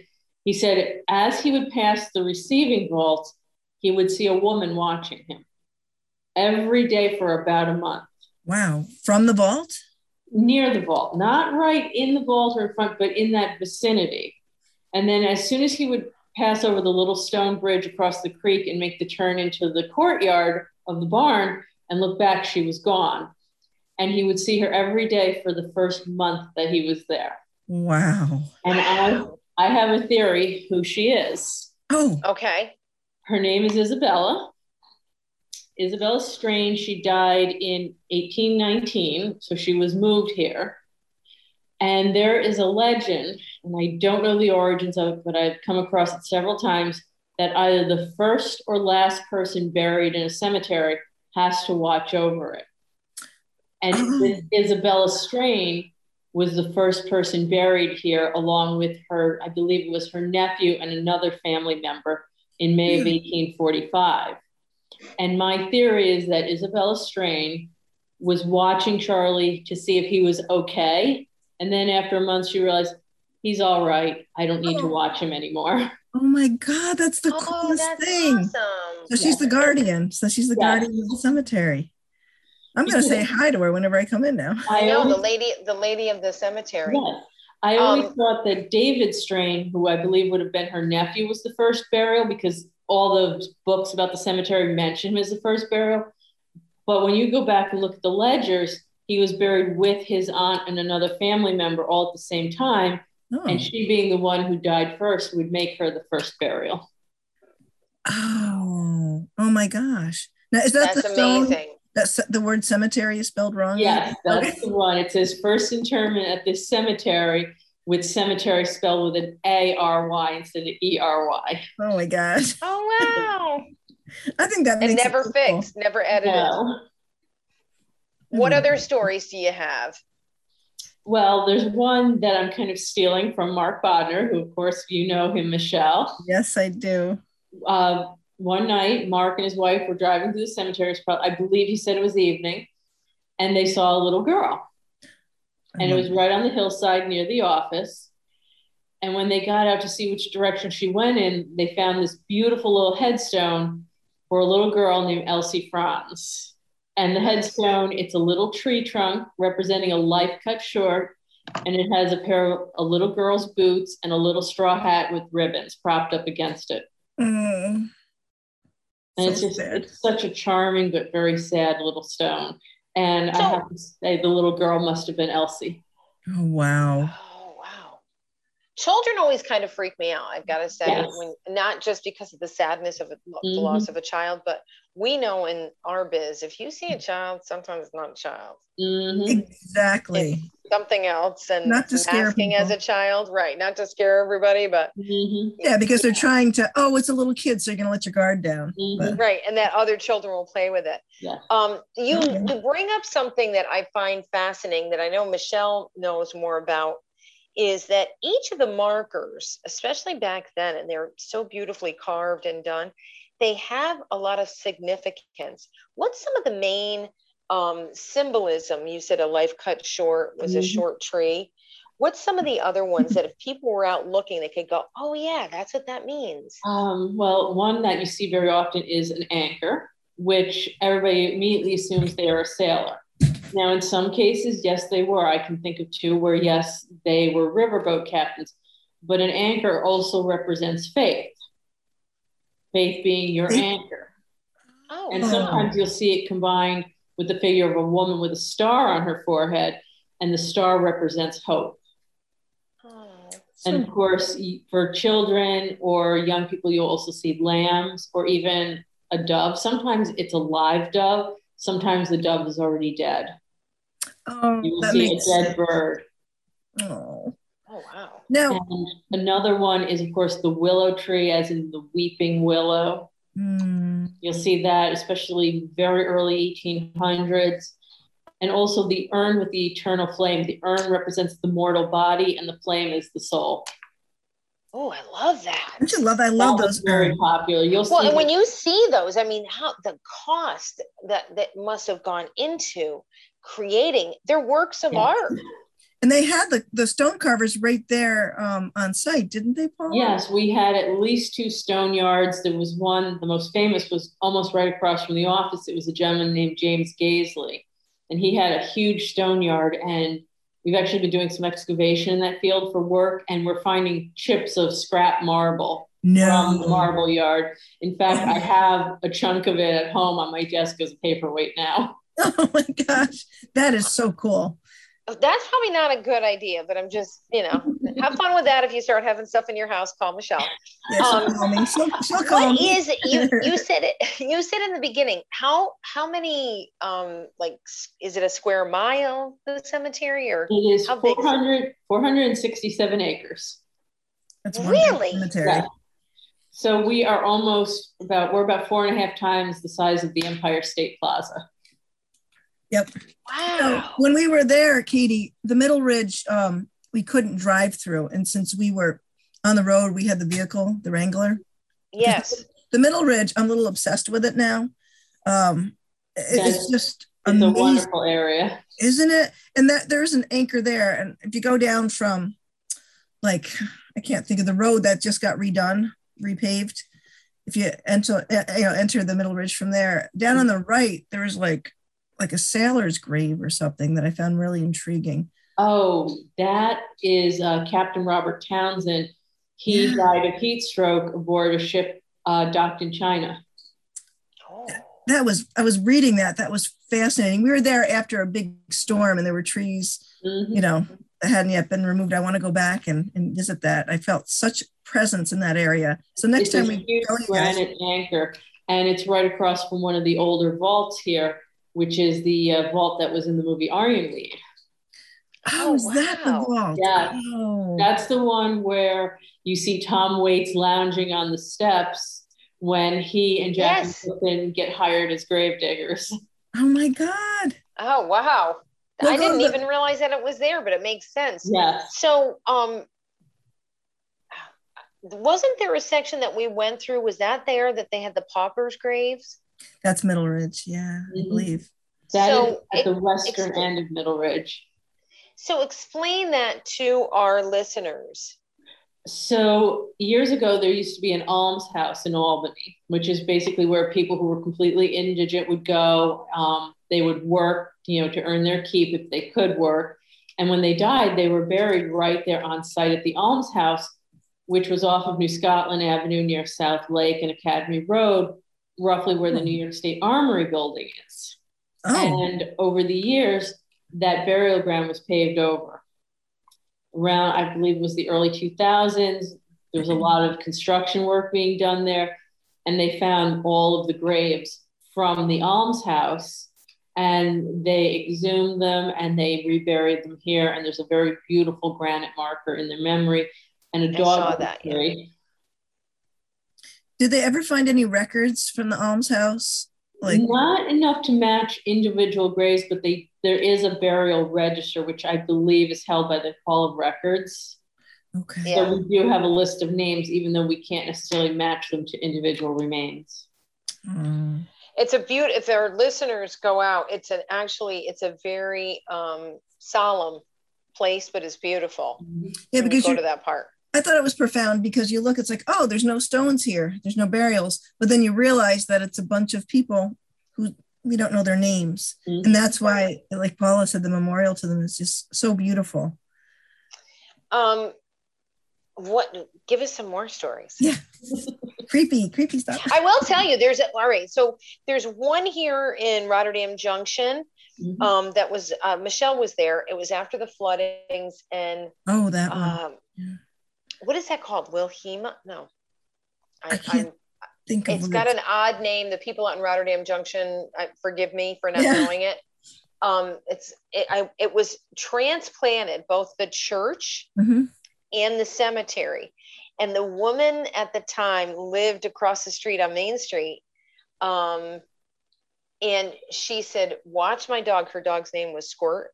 He said as he would pass the receiving vault, he would see a woman watching him every day for about a month Wow. From the vault? near the vault, not right in the vault or in front, but in that vicinity. And then as soon as he would pass over the little stone bridge across the creek and make the turn into the courtyard of the barn and look back, she was gone. And he would see her every day for the first month that he was there. Wow. And I, I have a theory who she is. Oh, Okay. Her name is Isabella. Isabella Strange. She died in 1819, so she was moved here. And there is a legend, and I don't know the origins of it, but I've come across it several times that either the first or last person buried in a cemetery has to watch over it. And. Isabella Strain was the first person buried here, along with her, I believe it was her nephew and another family member in May of Hmm. 1845. And my theory is that Isabella Strain was watching Charlie to see if he was okay. And then after a month, she realized he's all right. I don't need to Oh. watch him anymore. oh my God. That's the Oh, coolest that's thing. awesome. So she's the guardian. So she's the Yeah. guardian of the cemetery. I'm going to say hi to her whenever I come in now. I know the lady, the lady of the cemetery. Yes. I always Um, thought that David Strain, who I believe would have been her nephew, was the first burial because all the books about the cemetery mention him as the first burial. But when you go back and look at the ledgers, he was buried with his aunt and another family member all at the same time. Oh. And she, being the one who died first, would make her the first burial. oh. Oh my gosh. Now, is that That's the stone? amazing. That's the word cemetery is spelled wrong? Yes, that's Okay. the one. It says first interment at this cemetery. with cemetery spelled with an A R Y instead of E R Y. Oh my gosh. Oh wow. I think that and makes never it cool. fixed, never edited. No. What Mm. other stories do you have? Well, there's one that I'm kind of stealing from Mark Bodner, who, of course, you know him, Michele. Yes, I do. Uh, one night, Mark and his wife were driving through the cemetery. I believe he said it was the evening, and they saw a little girl. and it was right on the hillside near the office. And when they got out to see which direction she went in, they found this beautiful little headstone for a little girl named Elsie Franz. And the headstone, it's a little tree trunk representing a life cut short, and it has a pair of a little girl's boots and a little straw hat with ribbons propped up against it. Mm. And it's just sad. it's such a charming but very sad little stone. And I have to say the little girl must have been Elsie. Oh wow. Oh wow. Children always kind of freak me out. I've got to say, Yes. when not just because of the sadness of it, the Mhm. loss of a child, but we know in our biz, if you see a child, sometimes it's not a child, Mhm. Exactly. something else, and Not to scare masking as a child, right? Not to scare everybody, but Mhm. Yeah, because they're trying to, oh, it's a little kid, so you're gonna let your guard down. Mhm. Right, and that other children will play with it. Yeah. Um, you, you bring up something that I find fascinating that I know Michele knows more about is that each of the markers, especially back then, and they're so beautifully carved and done, they have a lot of significance. What's some of the main um, symbolism? You said a life cut short was a Mhm. short tree. What's some of the other ones that if people were out looking, they could go, oh, yeah, that's what that means? Um, well, one that you see very often is an anchor, which everybody immediately assumes they are a sailor. Now, in some cases, yes, they were. I can think of two where, yes, they were riverboat captains, but an anchor also represents faith, faith being your Faith. anchor. Oh, And Oh. sometimes you'll see it combined with the figure of a woman with a star on her forehead, and the star represents hope. oh. And of course, for children or young people, you'll also see lambs or even a dove. Sometimes it's a live dove. Sometimes the dove is already dead. oh, You will see a dead sense. bird. Oh. Oh, wow. Now, And another one is, of course, the willow tree, as in the weeping willow. mm, You'll see that, especially very early 1800s. And also the urn with the eternal flame. The urn represents the mortal body, and the flame is the soul. Oh, I love that. don't you love? I love That was those. very urns. popular. You'll see, Well, see and when you see those, I mean, how the cost that that must have gone into creating their works of Yeah. art. And they had the, the stone carvers right there um, on site, didn't they, Paul? Yes, we had at least two stone yards. There was one, the most famous was almost right across from the office. It was a gentleman named James Gaisley, and he had a huge stone yard. And we've actually been doing some excavation in that field for work, and we're finding chips of scrap marble from the marble yard. In fact, I have a chunk of it at home on my desk as a paperweight now. Oh my gosh, that is so cool. That's probably not a good idea, but I'm just, you know, have fun with that. If you start having stuff in your house, call Michele. Yeah, she'll Um, call me. She'll, she'll call What me. is it? You you said it. You said in the beginning. How how many um like is it a square mile the cemetery or It is How big is it? 467 acres. That's Really? cemetery. Yeah. So we are almost about, we're about four and a half times the size of the Empire State Plaza. So wow? when we were there, Katie, the Middle Ridge, um, we couldn't drive through, and since we were on the road, we had the vehicle, the Wrangler. Yes. The Middle Ridge, I'm a little obsessed with it now. Um, it's just It's a amazing, wonderful area. isn't it? And that there's an anchor there, and if you go down from, like, I can't think of the road that just got redone, repaved. If you enter, uh, you know, enter the Middle Ridge from there, down on the right, there's like, like a sailor's grave or something that I found really intriguing. Oh, that is uh, Captain Robert Townsend. He Yeah. died of heat stroke aboard a ship uh, docked in China. Oh. that was I was reading that. That was fascinating. We were there after a big storm and there were trees, Mhm. you know, that hadn't yet been removed. I want to go back and, and visit that. I felt such presence in that area. So next It's time a we huge go, you guys, granite anchor, and it's right across from one of the older vaults here, which is the uh, vault that was in the movie Ironweed. Oh, is that the wow. vault? Yeah. Oh. That's the one where you see Tom Waits lounging on the steps when he and Jack Yes. Nicholson get hired as gravediggers. oh my God. Oh wow. Well, I didn't to- even realize that it was there, but it makes sense. Yes. So, um, wasn't there a section that we went through? Was that there that they had the paupers' graves? That's Middle Ridge. Yeah, I Mhm. believe. That is So at it- the western expl- end of Middle Ridge. So, explain that to our listeners. So years ago, there used to be an almshouse in Albany, which is basically where people who were completely indigent would go. Um, they would work, you know, to earn their keep if they could work. And when they died, they were buried right there on site at the almshouse, which was off of New Scotland Avenue near South Lake and Academy Road, roughly where the New hmm. York State Armory building is. Oh, And over the years, that burial ground was paved over. Around, I believe it was the early 2000s. There was a hmm. lot of construction work being done there. And they found all of the graves from the almshouse and they exhumed them and they reburied them here. And there's a very beautiful granite marker in their memory and a I dog. saw that, yeah. Cemetery. did they ever find any records from the almshouse? Like, not enough to match individual graves, but they there is a burial register, which I believe is held by the Hall of Records. okay. Yeah. So we do have a list of names, even though we can't necessarily match them to individual remains. Mm. It's a beaut. If our listeners go out, it's an actually it's a very um, solemn place, but it's beautiful. Yeah, because you go to that part. I thought it was profound because you look, it's like, oh, there's no stones here, there's no burials, but then you realize that it's a bunch of people who we don't know their names, Mhm. and that's why, like Paula said, the memorial to them is just so beautiful. Um, what? Give us some more stories. Yeah, creepy, creepy stuff. I will tell you, there's a, all right. So there's one here in Rotterdam Junction. Mhm. Um, that was uh, Michele was there. It was after the floodings, and Oh, that one. um, Yeah. What is that called? Wilhelma? No, I can't I'm- Think it's got an odd name. The people out in Rotterdam Junction, I, forgive me for not Yeah. knowing it. Um, it's it, I, it was transplanted both the church Mhm. and the cemetery, and the woman at the time lived across the street on Main Street. Um, and she said, "Watch my dog." Her dog's name was Squirt.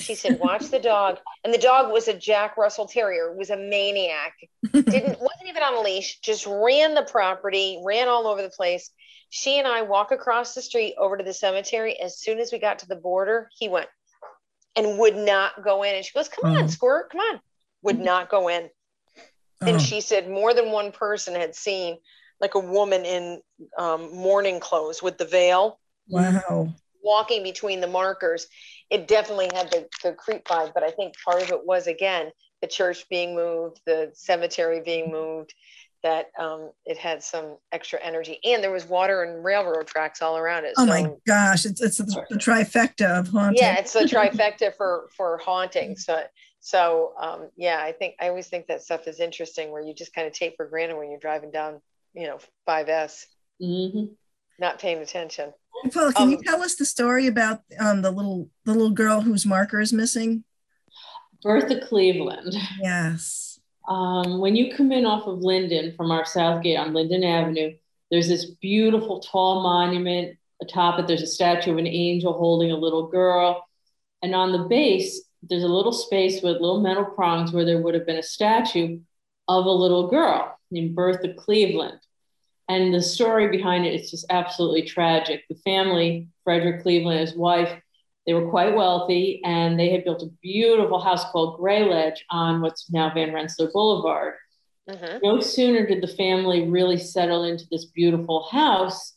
She said, "Watch the dog," and the dog was a Jack Russell Terrier. Was a maniac. Didn't wasn't even on a leash just ran the property ran all over the place. She and i walk across the street over to the cemetery. As soon as we got to the border he went and would not go in. And she goes come on Oh. squirt come on. Would not go in. Oh, and she said more than one person had seen like a woman in um, mourning clothes with the veil wow. walking between the markers, it definitely had the, the creep vibe. But I think part of it was again the church being moved, the cemetery being moved, that um, it had some extra energy, and there was water and railroad tracks all around it. Oh so, my gosh, it's it's the, the trifecta of haunting. yeah, it's the trifecta for for haunting. So so um, yeah, I think I always think that stuff is interesting where you just kind of take for granted when you're driving down, you know, 5S, Mhm. Not paying attention. Paula, can you Um, tell us the story about um, the little the little girl whose marker is missing? Bertha Cleveland. Yes. Um, when you come in off of Linden from our south gate on Linden Avenue, there's this beautiful tall monument. Atop it, there's a statue of an angel holding a little girl. And on the base, there's a little space with little metal prongs where there would have been a statue of a little girl named Bertha Cleveland. And the story behind it is just absolutely tragic. The family, Frederick Cleveland, his wife, they were quite wealthy and they had built a beautiful house called Gray Ledge on what's now Van Rensselaer Boulevard. Mhm. No sooner did the family really settle into this beautiful house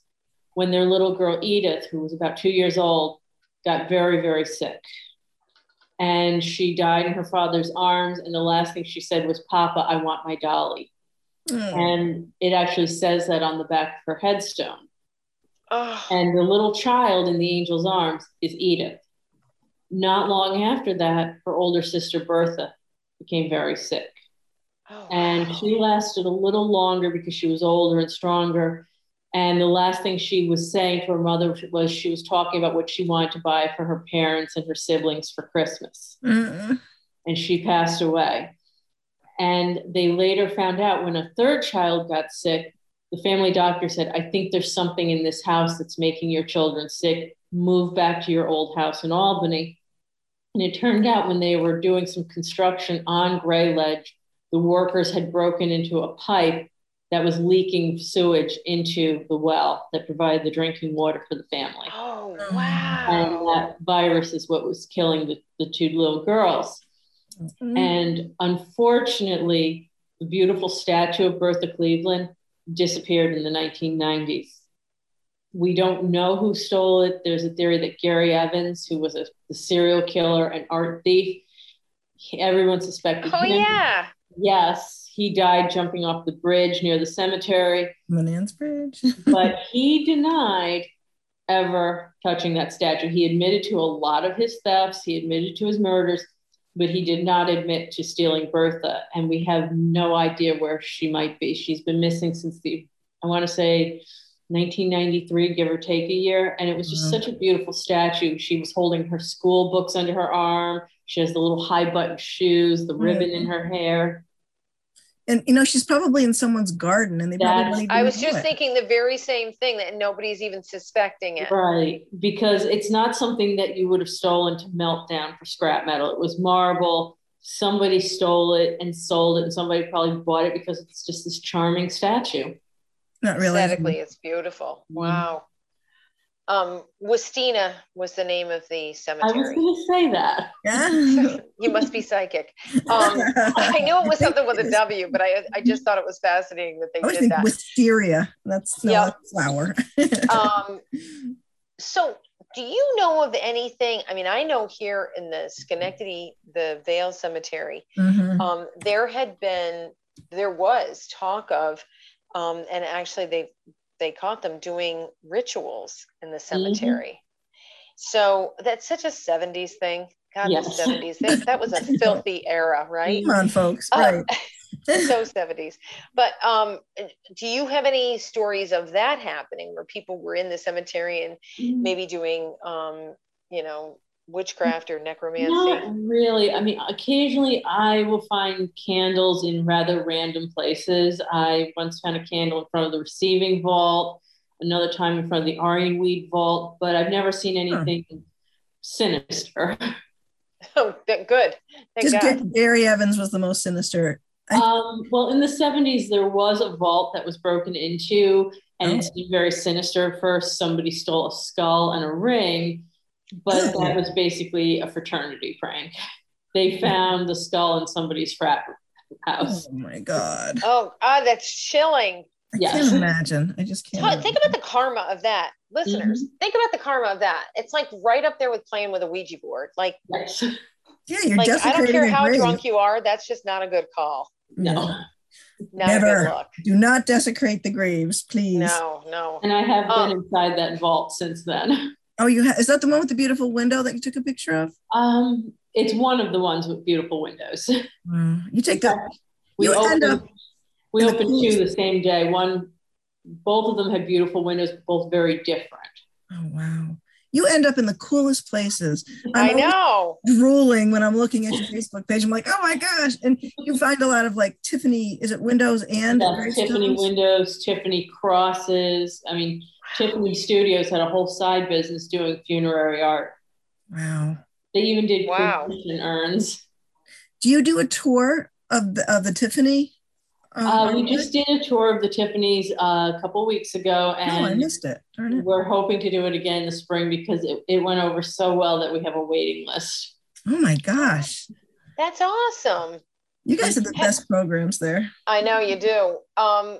when their little girl Edith, who was about two years old, got very, very sick. And she died in her father's arms. And the last thing she said was, Papa, I want my dolly. Mm. And it actually says that on the back of her headstone. Oh, And the little child in the angel's arms is Edith. Not long after that, her older sister Bertha became very sick. oh, And wow. she lasted a little longer because she was older and stronger. And the last thing she was saying to her mother was she was talking about what she wanted to buy for her parents and her siblings for Christmas. Mm. And she passed away. And they later found out when a third child got sick, the family doctor said, I think there's something in this house that's making your children sick. Move back to your old house in Albany. And it turned out when they were doing some construction on Gray Ledge, the workers had broken into a pipe that was leaking sewage into the well that provided the drinking water for the family. Oh, Mm. wow. And that virus is what was killing the, the two little girls. Mm. And unfortunately, the beautiful statue of Bertha Cleveland disappeared in the 1990s. We don't know who stole it. There's a theory that Gary Evans, who was a, a serial killer and art thief, he- everyone suspected Oh, him. yeah. Yes, he died jumping off the bridge near the cemetery, Menands Bridge. but he denied ever touching that statue. He admitted to a lot of his thefts, he admitted to his murders, but he did not admit to stealing Bertha. And we have no idea where she might be. She's been missing since the, I want to say, 1993, give or take a year. And it was just Wow. such a beautiful statue. She was holding her school books under her arm. She has the little high button shoes, the ribbon in her hair. And you know, she's probably in someone's garden and they probably That's- don't even I was just it. thinking the very same thing that nobody's even suspecting it. Right, because it's not something that you would have stolen to melt down for scrap metal. It was marble. Somebody stole it and sold it, and somebody probably bought it because it's just this charming statue. Not really. Aesthetically, it's beautiful. Mhm. Wow. Um, Woestina was the name of the cemetery. I was going to say that. Yeah. you must be psychic. Um, I knew it was something with a W, but I I just thought it was fascinating that they I always did think that. wisteria. That's no, Yeah. that's flower. um, so do you know of anything? I mean, I know here in the Schenectady, the Vale Cemetery, Mhm. um, there had been, there was talk of, um, and actually they they caught them doing rituals in the cemetery. So that's such a '70s thing. God, Yes. the '70s. That, that was a filthy era, right? Come on, folks. Uh, Right. so 70s but um do you have any stories of that happening where people were in the cemetery and maybe doing um you know witchcraft or necromancy Not really. I mean, occasionally I will find candles in rather random places. I once found a candle in front of the receiving vault, another time in front of the Ironweed vault, but I've never seen anything sinister. oh good thank Just god Gary Evans was the most sinister. Um, well, in the 70s, there was a vault that was broken into, and Oh. it seemed very sinister first. Somebody stole a skull and a ring, but that was basically a fraternity prank. They found the skull in somebody's frat house. Oh my God. oh ah that's chilling I Yes. can't imagine. I just can't. Th- think about the karma of that listeners think about the karma of that it's like right up there with playing with a ouija board like Yes. yeah, you're like i don't care how grave. drunk you are that's just not a good call No. Yeah. not a Never. good look Do not desecrate the graves, please. no no And I have been inside that vault since then. Oh, you ha- is that the one with the beautiful window that you took a picture of? Um, it's one of the ones with beautiful windows. Wow. You take that. We You end opened, up we in the opened two the same day. One, both of them had beautiful windows, but both very different. Oh wow. You end up in the coolest places. i I'm always know drooling when I'm looking at your Facebook page. I'm like, oh my gosh. And you find a lot of like Tiffany, is it windows and That's Tiffany gravestones? windows, Tiffany crosses. I mean, Tiffany Studios had a whole side business doing funerary art. Wow. They even did Wow. cremation urns. Do you do a tour of the of the Tiffany? um, Uh, we artwork? just did a tour of the Tiffany's uh, a couple weeks ago, No, I missed it. Darn it. we're hoping to do it again in the spring because it, it went over so well that we have a waiting list. Oh my gosh. that's awesome You guys have the best programs there. I know you do. Um,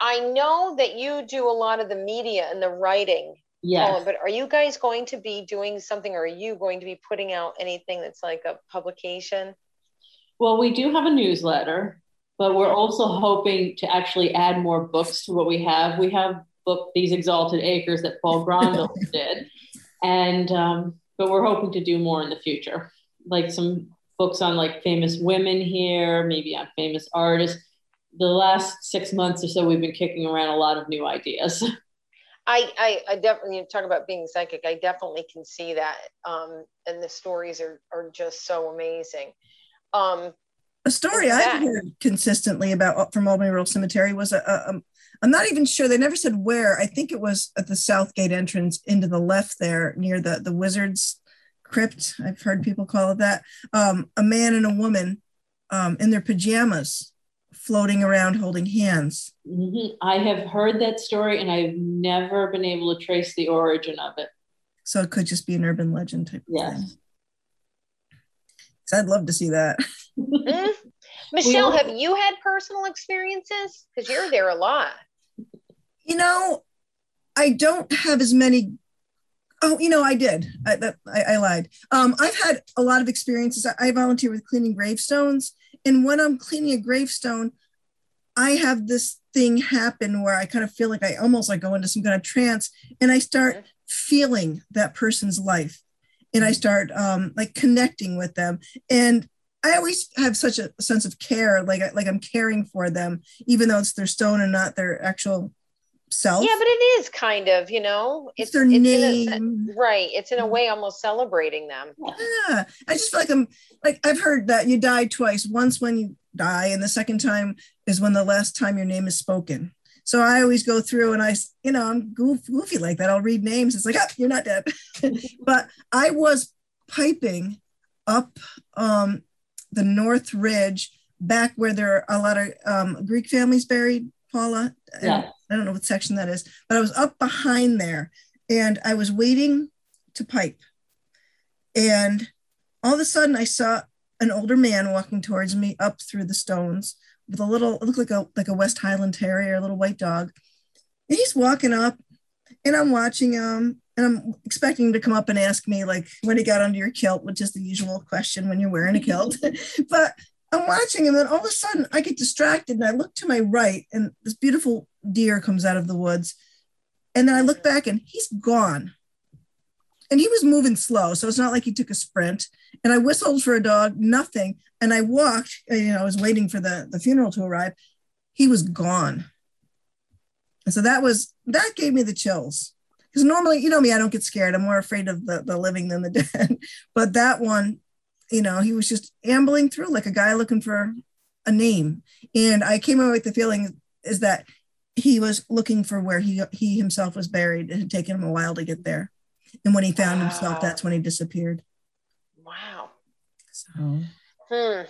I know that you do a lot of the media and the writing, Yes. Colin, but are you guys going to be doing something or are you going to be putting out anything that's like a publication? Well, we do have a newsletter, but we're also hoping to actually add more books to what we have. We have book These Exalted Acres that Paul Grondahl did, and um, but we're hoping to do more in the future, like some books on like famous women here, maybe on famous artists. The last six months or so, we've been kicking around a lot of new ideas. I, I, I definitely you talk about being psychic. I definitely can see that, um, and the stories are are just so amazing. Um, a story I've heard consistently about from Albany Rural Cemetery was a, a, a I'm not even sure. They never said where. I think it was at the south gate entrance into the left there near the, the wizard's crypt. I've heard people call it that. Um, a man and a woman um, in their pajamas floating around holding hands. Mm-hmm. I have heard that story and I've never been able to trace the origin of it. So it could just be an urban legend type yes. thing. So I'd love to see that. mm. Michele, have you had personal experiences? Because you're there a lot. You know, I don't have as many. Oh, you know, I did. I, that, I, I lied. Um, I've had a lot of experiences. I, I volunteer with cleaning gravestones, and when I'm cleaning a gravestone, I have this thing happen where I kind of feel like I almost like go into some kind of trance, and I start mm-hmm. feeling that person's life, and I start um, like connecting with them, and I always have such a sense of care, like like I'm caring for them, even though it's their stone and not their actual self. Yeah, but it is kind of, you know, it's, it's their it's name, a, right? It's in a way almost celebrating them. Yeah, I just feel like I'm like I've heard that you die twice. Once when you die, and the second time is when the last time your name is spoken. So I always go through and I, you know, I'm goof, goofy like that. I'll read names. It's like, oh, you're not dead. but I was piping up um, the North Ridge, back where there are a lot of um, Greek families buried, Paula. Yeah. I don't know what section that is, but I was up behind there and I was waiting to pipe. And all of a sudden I saw an older man walking towards me up through the stones with a little, it looked like a like a West Highland Terrier, a little white dog. And he's walking up and I'm watching him and I'm expecting him to come up and ask me like when he got under your kilt, which is the usual question when you're wearing a kilt. but I'm watching him, and all of a sudden I get distracted and I look to my right, and this beautiful deer comes out of the woods. And then I look back and he's gone. And he was moving slow. So it's not like he took a sprint. And I whistled for a dog, nothing. And I walked, you know, I was waiting for the, the funeral to arrive. He was gone. And so that was, that gave me the chills. Because normally, you know me, I don't get scared. I'm more afraid of the, the living than the dead. but that one, you know, he was just ambling through like a guy looking for a name. And I came away with the feeling is that he was looking for where he he himself was buried. It had taken him a while to get there. And when he found wow. himself, that's when he disappeared. Wow. So hmm.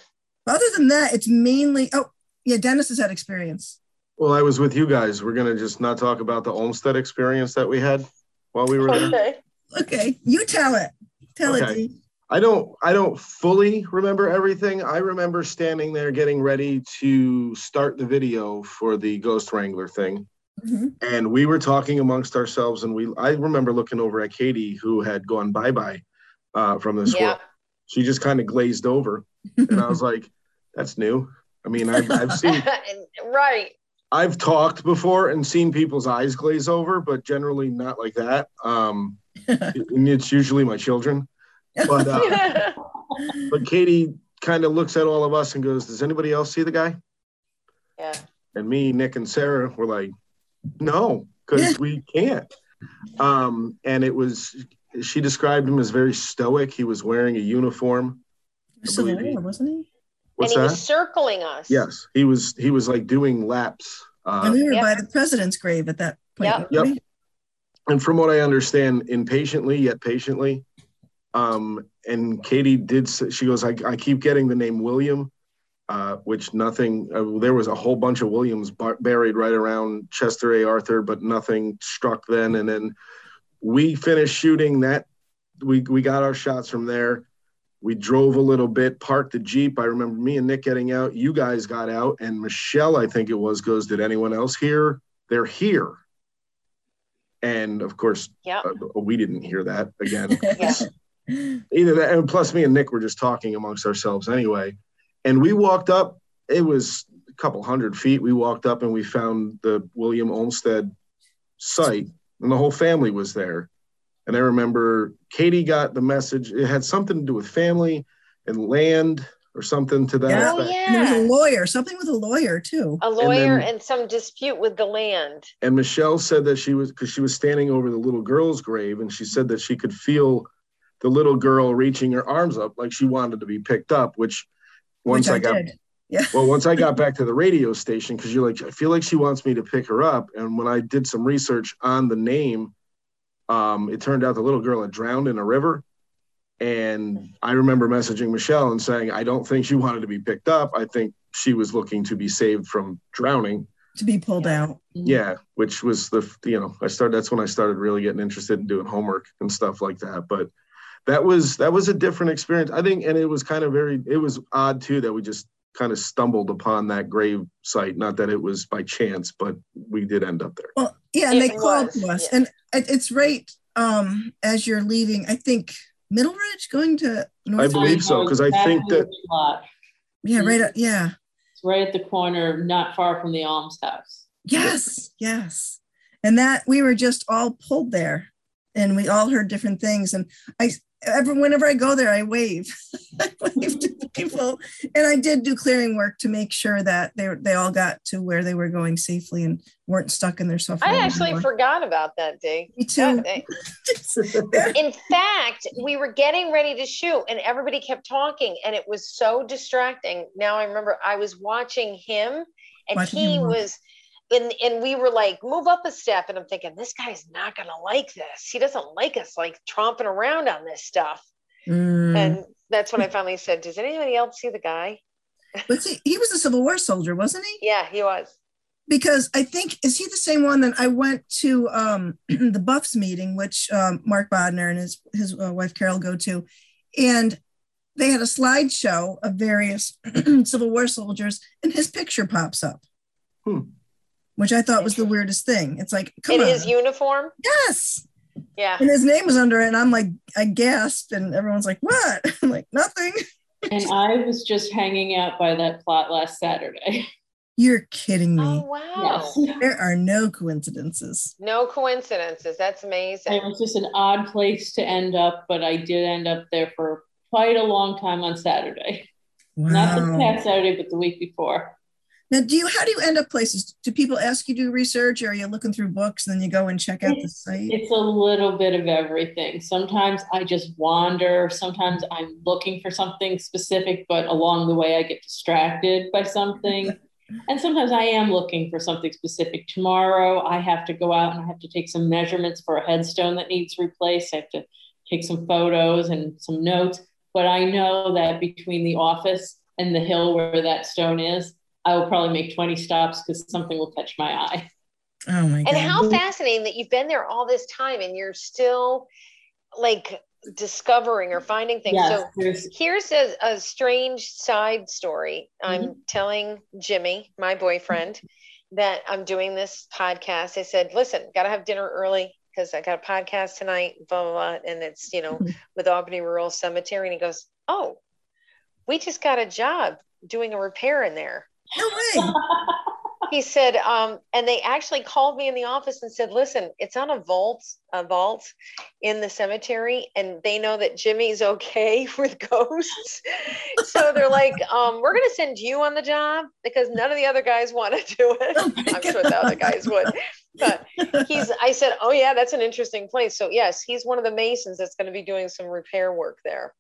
other than that, it's mainly oh yeah, Dennis has had experience. Well, I was with you guys. We're gonna just not talk about the Olmsted experience that we had while we were okay. there. Okay. You tell it. Tell okay. it. I don't I don't fully remember everything. I remember standing there getting ready to start the video for the Ghost Wrangler thing. Mm-hmm. And we were talking amongst ourselves and we I remember looking over at Katie who had gone bye-bye uh, from this yeah. world. She just kind of glazed over. and I was like, that's new. I mean, I've, I've seen right. I've talked before and seen people's eyes glaze over, but generally not like that. Um, and it's usually my children. But uh, but Katie kind of looks at all of us and goes, "Does anybody else see the guy?" Yeah. And me, Nick, and Sarah were like, "No, because we can't." Um, and it was she described him as very stoic. He was wearing a uniform. So there, wasn't he? What's and he that? was circling us. Yes, he was. He was like doing laps. Uh, and we were yep. by the president's grave at that point. Yep. yep. And from what I understand, impatiently yet patiently, um, and Katie did. She goes, I, I keep getting the name William, uh, which nothing. Uh, there was a whole bunch of Williams bar- buried right around Chester A. Arthur, but nothing struck then. And then we finished shooting that. We we got our shots from there. We drove a little bit, parked the Jeep. I remember me and Nick getting out. You guys got out, and Michele, I think it was, goes, Did anyone else hear? They're here. And of course, yeah. Uh, we didn't hear that again. yeah either that and plus me and nick were just talking amongst ourselves anyway and we walked up it was a couple hundred feet we walked up and we found the william olmsted site and the whole family was there and i remember katie got the message it had something to do with family and land or something to that Oh, effect. And there was a lawyer, something with a lawyer too. A lawyer then- and, some dispute with the land. And Michele said that she was because she was standing over the little girl's grave, and she said that she could feel the little girl reaching her arms up like she wanted to be picked up. Which once which I, got did. Yeah. well, once I got back to the radio station, because you're like, I feel like she wants me to pick her up. And when I did some research on the name, um, it turned out the little girl had drowned in a river. And I remember messaging Michele and saying, I don't think she wanted to be picked up. I think she was looking to be saved from drowning. To be pulled out. Yeah, which was the you know I started. That's when I started really getting interested in doing homework and stuff like that. But that was that was a different experience, I think, and it was kind of very. It was odd too that we just kind of stumbled upon that grave site. Not that it was by chance, but we did end up there. Well, yeah, and It they called was, to us, yeah. and it's right um, as you're leaving. I think Middle Ridge going to North. I believe so because I think that- yeah, right. At, yeah, It's right at the corner, not far from the almshouse. Yes, yes, and that we were just all pulled there, and we all heard different things. And I, ever whenever I go there, I wave, I wave to people, and I did do clearing work to make sure that they they all got to where they were going safely and weren't stuck in their suffering. I actually anymore. forgot about that, day. Me too. In fact, we were getting ready to shoot and everybody kept talking and it was so distracting. Now I remember I was watching him and Watching he him was and and we were like, move up a step. And I'm thinking, this guy's not gonna like this. He doesn't like us like tromping around on this stuff. Mm. And that's when I finally said, Does anybody else see the guy? But see, he was a Civil War soldier, wasn't he? Yeah, he was. because I think is he the same one that I went to um, the Buffs meeting, which um, Mark Bodner and his his uh, wife Carol go to, and they had a slideshow of various Civil War soldiers, and his picture pops up, Hmm. Which I thought was the weirdest thing. It's like, come In on, his uniform. yes, Yeah. and his name was under it, and I'm like, I gasped, and everyone's like, what? I'm like, nothing. And I was just hanging out by that plot last Saturday. You're kidding me. Oh wow. Yes. There are no coincidences. No coincidences. That's amazing. It was just an odd place to end up, but I did end up there for quite a long time on Saturday. Not this Wow. past Saturday, but the week before. Now, do you how do you end up places? Do people ask you to do research, or are you looking through books and then you go and check out the site? It's a little bit of everything. Sometimes I just wander. Sometimes I'm looking for something specific, but along the way I get distracted by something. And sometimes I am looking for something specific. Tomorrow I have to go out and I have to take some measurements for a headstone that needs replaced. I have to take some photos and some notes. But I know that between the office and the hill where that stone is, I will probably make 20 stops because something will catch my eye. Oh my god! And how fascinating that you've been there all this time and you're still like discovering or finding things. Yes, So here's a, a strange side story. I'm Mm-hmm. telling Jimmy, my boyfriend, that I'm doing this podcast. I said, listen, got to have dinner early because I got a podcast tonight, blah, blah, blah. And it's, you know, Mhm. with Albany Rural Cemetery. And he goes, oh, we just got a job doing a repair in there. No way! he said um, and they actually called me in the office and said listen it's on a vault a vault in the cemetery and they know that jimmy's okay with ghosts. So they're like um, we're going to send you on the job because none of the other guys want to do it. Oh i'm sure the other guys would. But he's i said oh yeah that's an interesting place. So yes he's one of the masons that's going to be doing some repair work there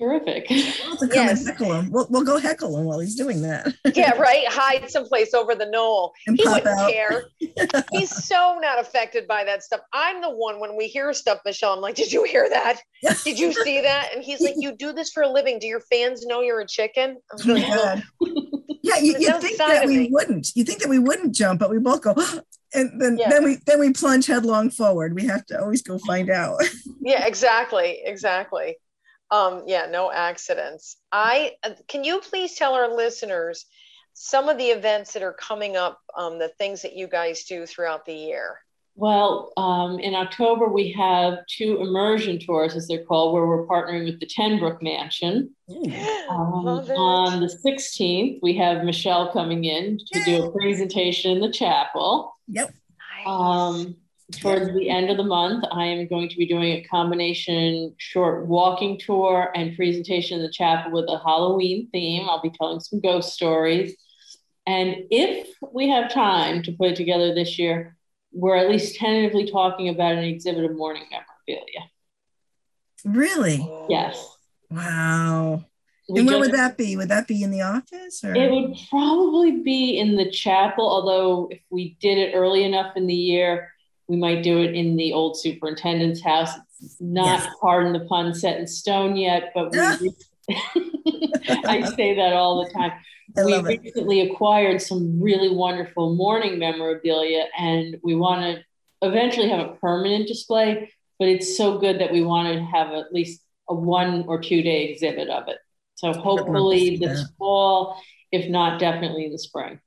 terrific. We'll have to come Yes. and heckle him. We'll, we'll go heckle him while he's doing that. yeah right hide someplace over the knoll And he wouldn't out. care. He's so not affected by that stuff. I'm the one when we hear stuff, Michele. I'm like, did you hear that? Did you see that? And he's like, you do this for a living. Do your fans know you're a chicken? I'm Oh like, "Well, god! Yeah, you, you think that we me. wouldn't. You think that we wouldn't jump, but we both go, and then Yeah. then we then we plunge headlong forward. We have to always go find out. yeah, exactly, exactly. Um, yeah, no accidents. I uh, can you please tell our listeners some of the events that are coming up, um, the things that you guys do throughout the year. Well, um, in October, we have two immersion tours, as they're called, where we're partnering with the Ten Broeck Mansion. Um, on the 16th, we have Michele coming in to do a presentation in the chapel. Yep. Nice. Um, towards the end of the month, I am going to be doing a combination short walking tour and presentation in the chapel with a Halloween theme. I'll be telling some ghost stories. And if we have time to put it together this year, we're at least tentatively talking about an exhibit of mourning memorabilia. Really? Yes. Wow. We and where just- would that be? Would that be in the office or? It would probably be in the chapel, although if we did it early enough in the year, we might do it in the old superintendent's house. It's not, Yes. pardon the pun, set in stone yet, but we. I say that all the time. I we love it. recently acquired some really wonderful mourning memorabilia, and we want to eventually have a permanent display. But it's so good that we want to have at least a one or two day exhibit of it. So hopefully this fall, if not, definitely in the spring.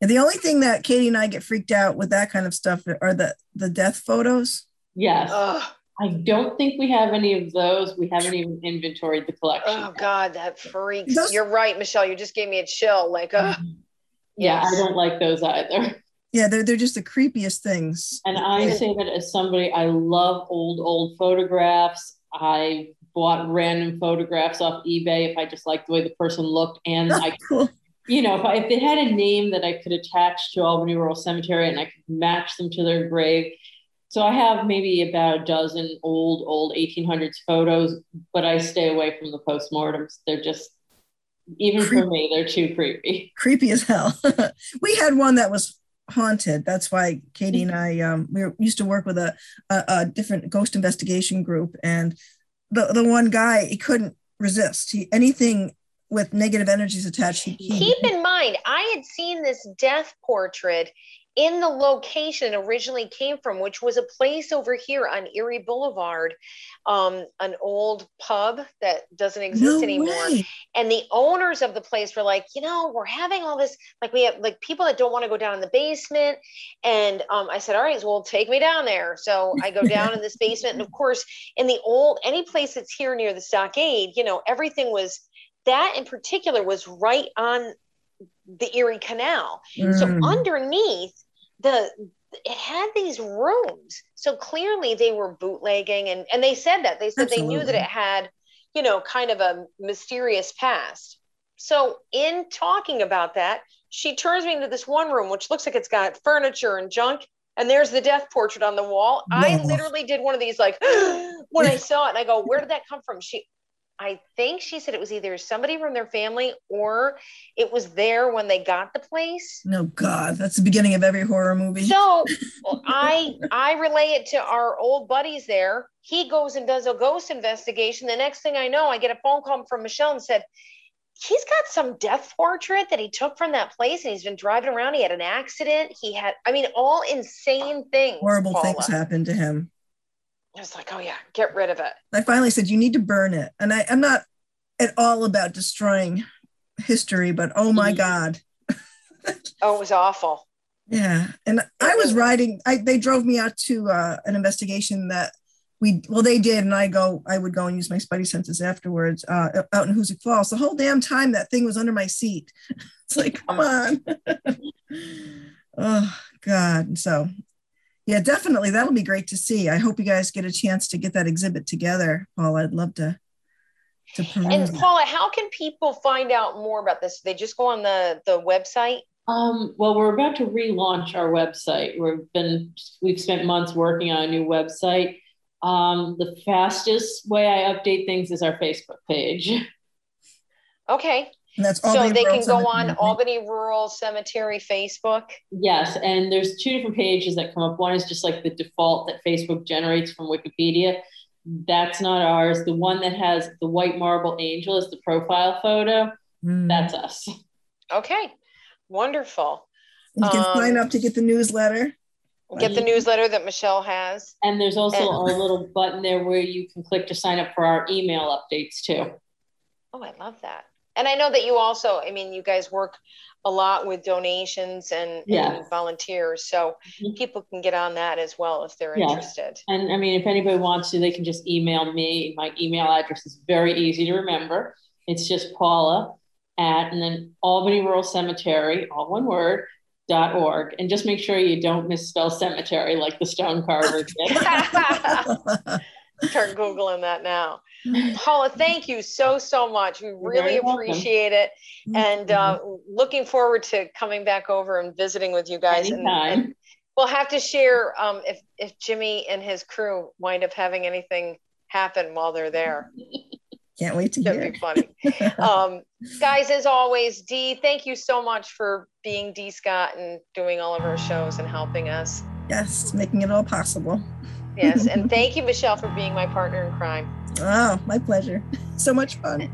And the only thing that Katie and I get freaked out with that kind of stuff are the the death photos. Yes, Ugh. I don't think we have any of those. We haven't even inventoried the collection. oh God, that freaks. Those- You're right, Michele. You just gave me a chill. Like, uh, yeah, yes. I don't like those either. Yeah, they're they're just the creepiest things. And I say that as somebody, I love old, old photographs. I bought random photographs off eBay if I just liked the way the person looked. And I, cool. You know, if, I, if they had a name that I could attach to Albany Rural Cemetery and I could match them to their grave. So I have maybe about a dozen old, old 1800s photos, but I stay away from the postmortems. They're just, even for me, they're too creepy. Creepy as hell. we had one that was haunted. That's why Katie and I um, we were, used to work with a, a a different ghost investigation group, and the the one guy he couldn't resist. He anything with negative energies attached. He, he keep in mind, I had seen this death portrait in the location it originally came from, which was a place over here on Erie Boulevard, um, an old pub that doesn't exist no anymore. way. and the owners of the place were like you know we're having all this like we have like people that don't want to go down in the basement and um, i said all right well take me down there so i go down in this basement and of course in the old any place that's here near the stockade you know everything was that in particular was right on the erie canal. So Mm. underneath the it had these rooms. So clearly they were bootlegging and and they said that. They said they knew that it had you know kind of a mysterious past. So in talking about that she turns me into this one room which looks like it's got furniture and junk and there's the death portrait on the wall. I literally did one of these like when i saw it and i go where did that come from? She I think she said it was either somebody from their family or it was there when they got the place. No God, that's the beginning of every horror movie. So I I relay it to our old buddies there. He goes and does a ghost investigation. The next thing I know, I get a phone call from Michele and said, he's got some death portrait that he took from that place and he's been driving around. He had an accident. He had, I mean, all insane things. Horrible Paula. things happened to him. I was like, oh yeah, get rid of it. I finally said, you need to burn it. And I, I'm not at all about destroying history, but oh my Mhm. God. Oh, it was awful. Yeah. And I was riding, I, they drove me out to uh, an investigation that we, well, they did. And I go, I would go and use my spidey senses afterwards uh, out in Hoosick Falls. The whole damn time that thing was under my seat. It's like, come on. oh, God. So, yeah, definitely. That'll be great to see. I hope you guys get a chance to get that exhibit together, Paul. I'd love to. To peruse And. Paula, how can people find out more about this? They just go on the the website. Um, well, we're about to relaunch our website. We've been we've spent months working on a new website. Um, the fastest way I update things is our Facebook page. Okay. And that's so they Rural can go on Cemetery. Albany Rural Cemetery Facebook. Yes, and there's two different pages that come up. One is just like the default that Facebook generates from Wikipedia. That's not ours. The one that has the white marble angel is the profile photo. Mm. That's us. Okay. Wonderful. you can um, sign up to get the newsletter. Get the newsletter that Michele has. And there's also And- a little button there where you can click to sign up for our email updates too. Oh, I love that. And I know that you also, I mean, you guys work a lot with donations and, Yeah. and volunteers. So Mhm. people can get on that as well if they're Yes. interested. And I mean, if anybody wants to, they can just email me. My email address is very easy to remember. It's just Paula at and then Albany Rural Cemetery, all one word, dot org and just make sure you don't misspell cemetery like the stone carver did. Start Googling that now. Paula, thank you so, so much. We really appreciate it. And uh, looking forward to coming back over and visiting with you guys. And, and, we'll have to share um, if, if Jimmy and his crew wind up having anything happen while they're there. Can't wait to That'd hear. That'd be funny. um, guys, as always, Dee, thank you so much for being Dee Scott and doing all of our shows and helping us. Yes, making it all possible. Yes, and thank you, Michele, for being my partner in crime. Oh, my pleasure. So much fun.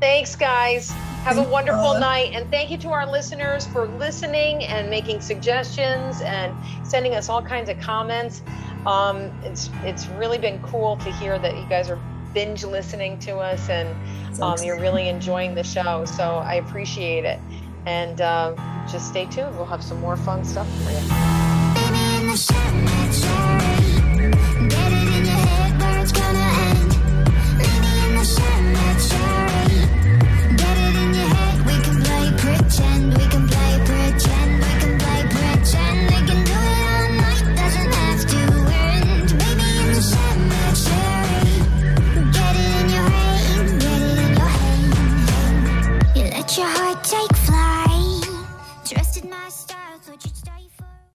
Thanks, guys. Have a wonderful night. And thank you to our listeners for listening and making suggestions and sending us all kinds of comments. Um, it's it's really been cool to hear that you guys are binge listening to us and um, you're really enjoying the show. So I appreciate it. And uh, just stay tuned. We'll have some more fun stuff for you.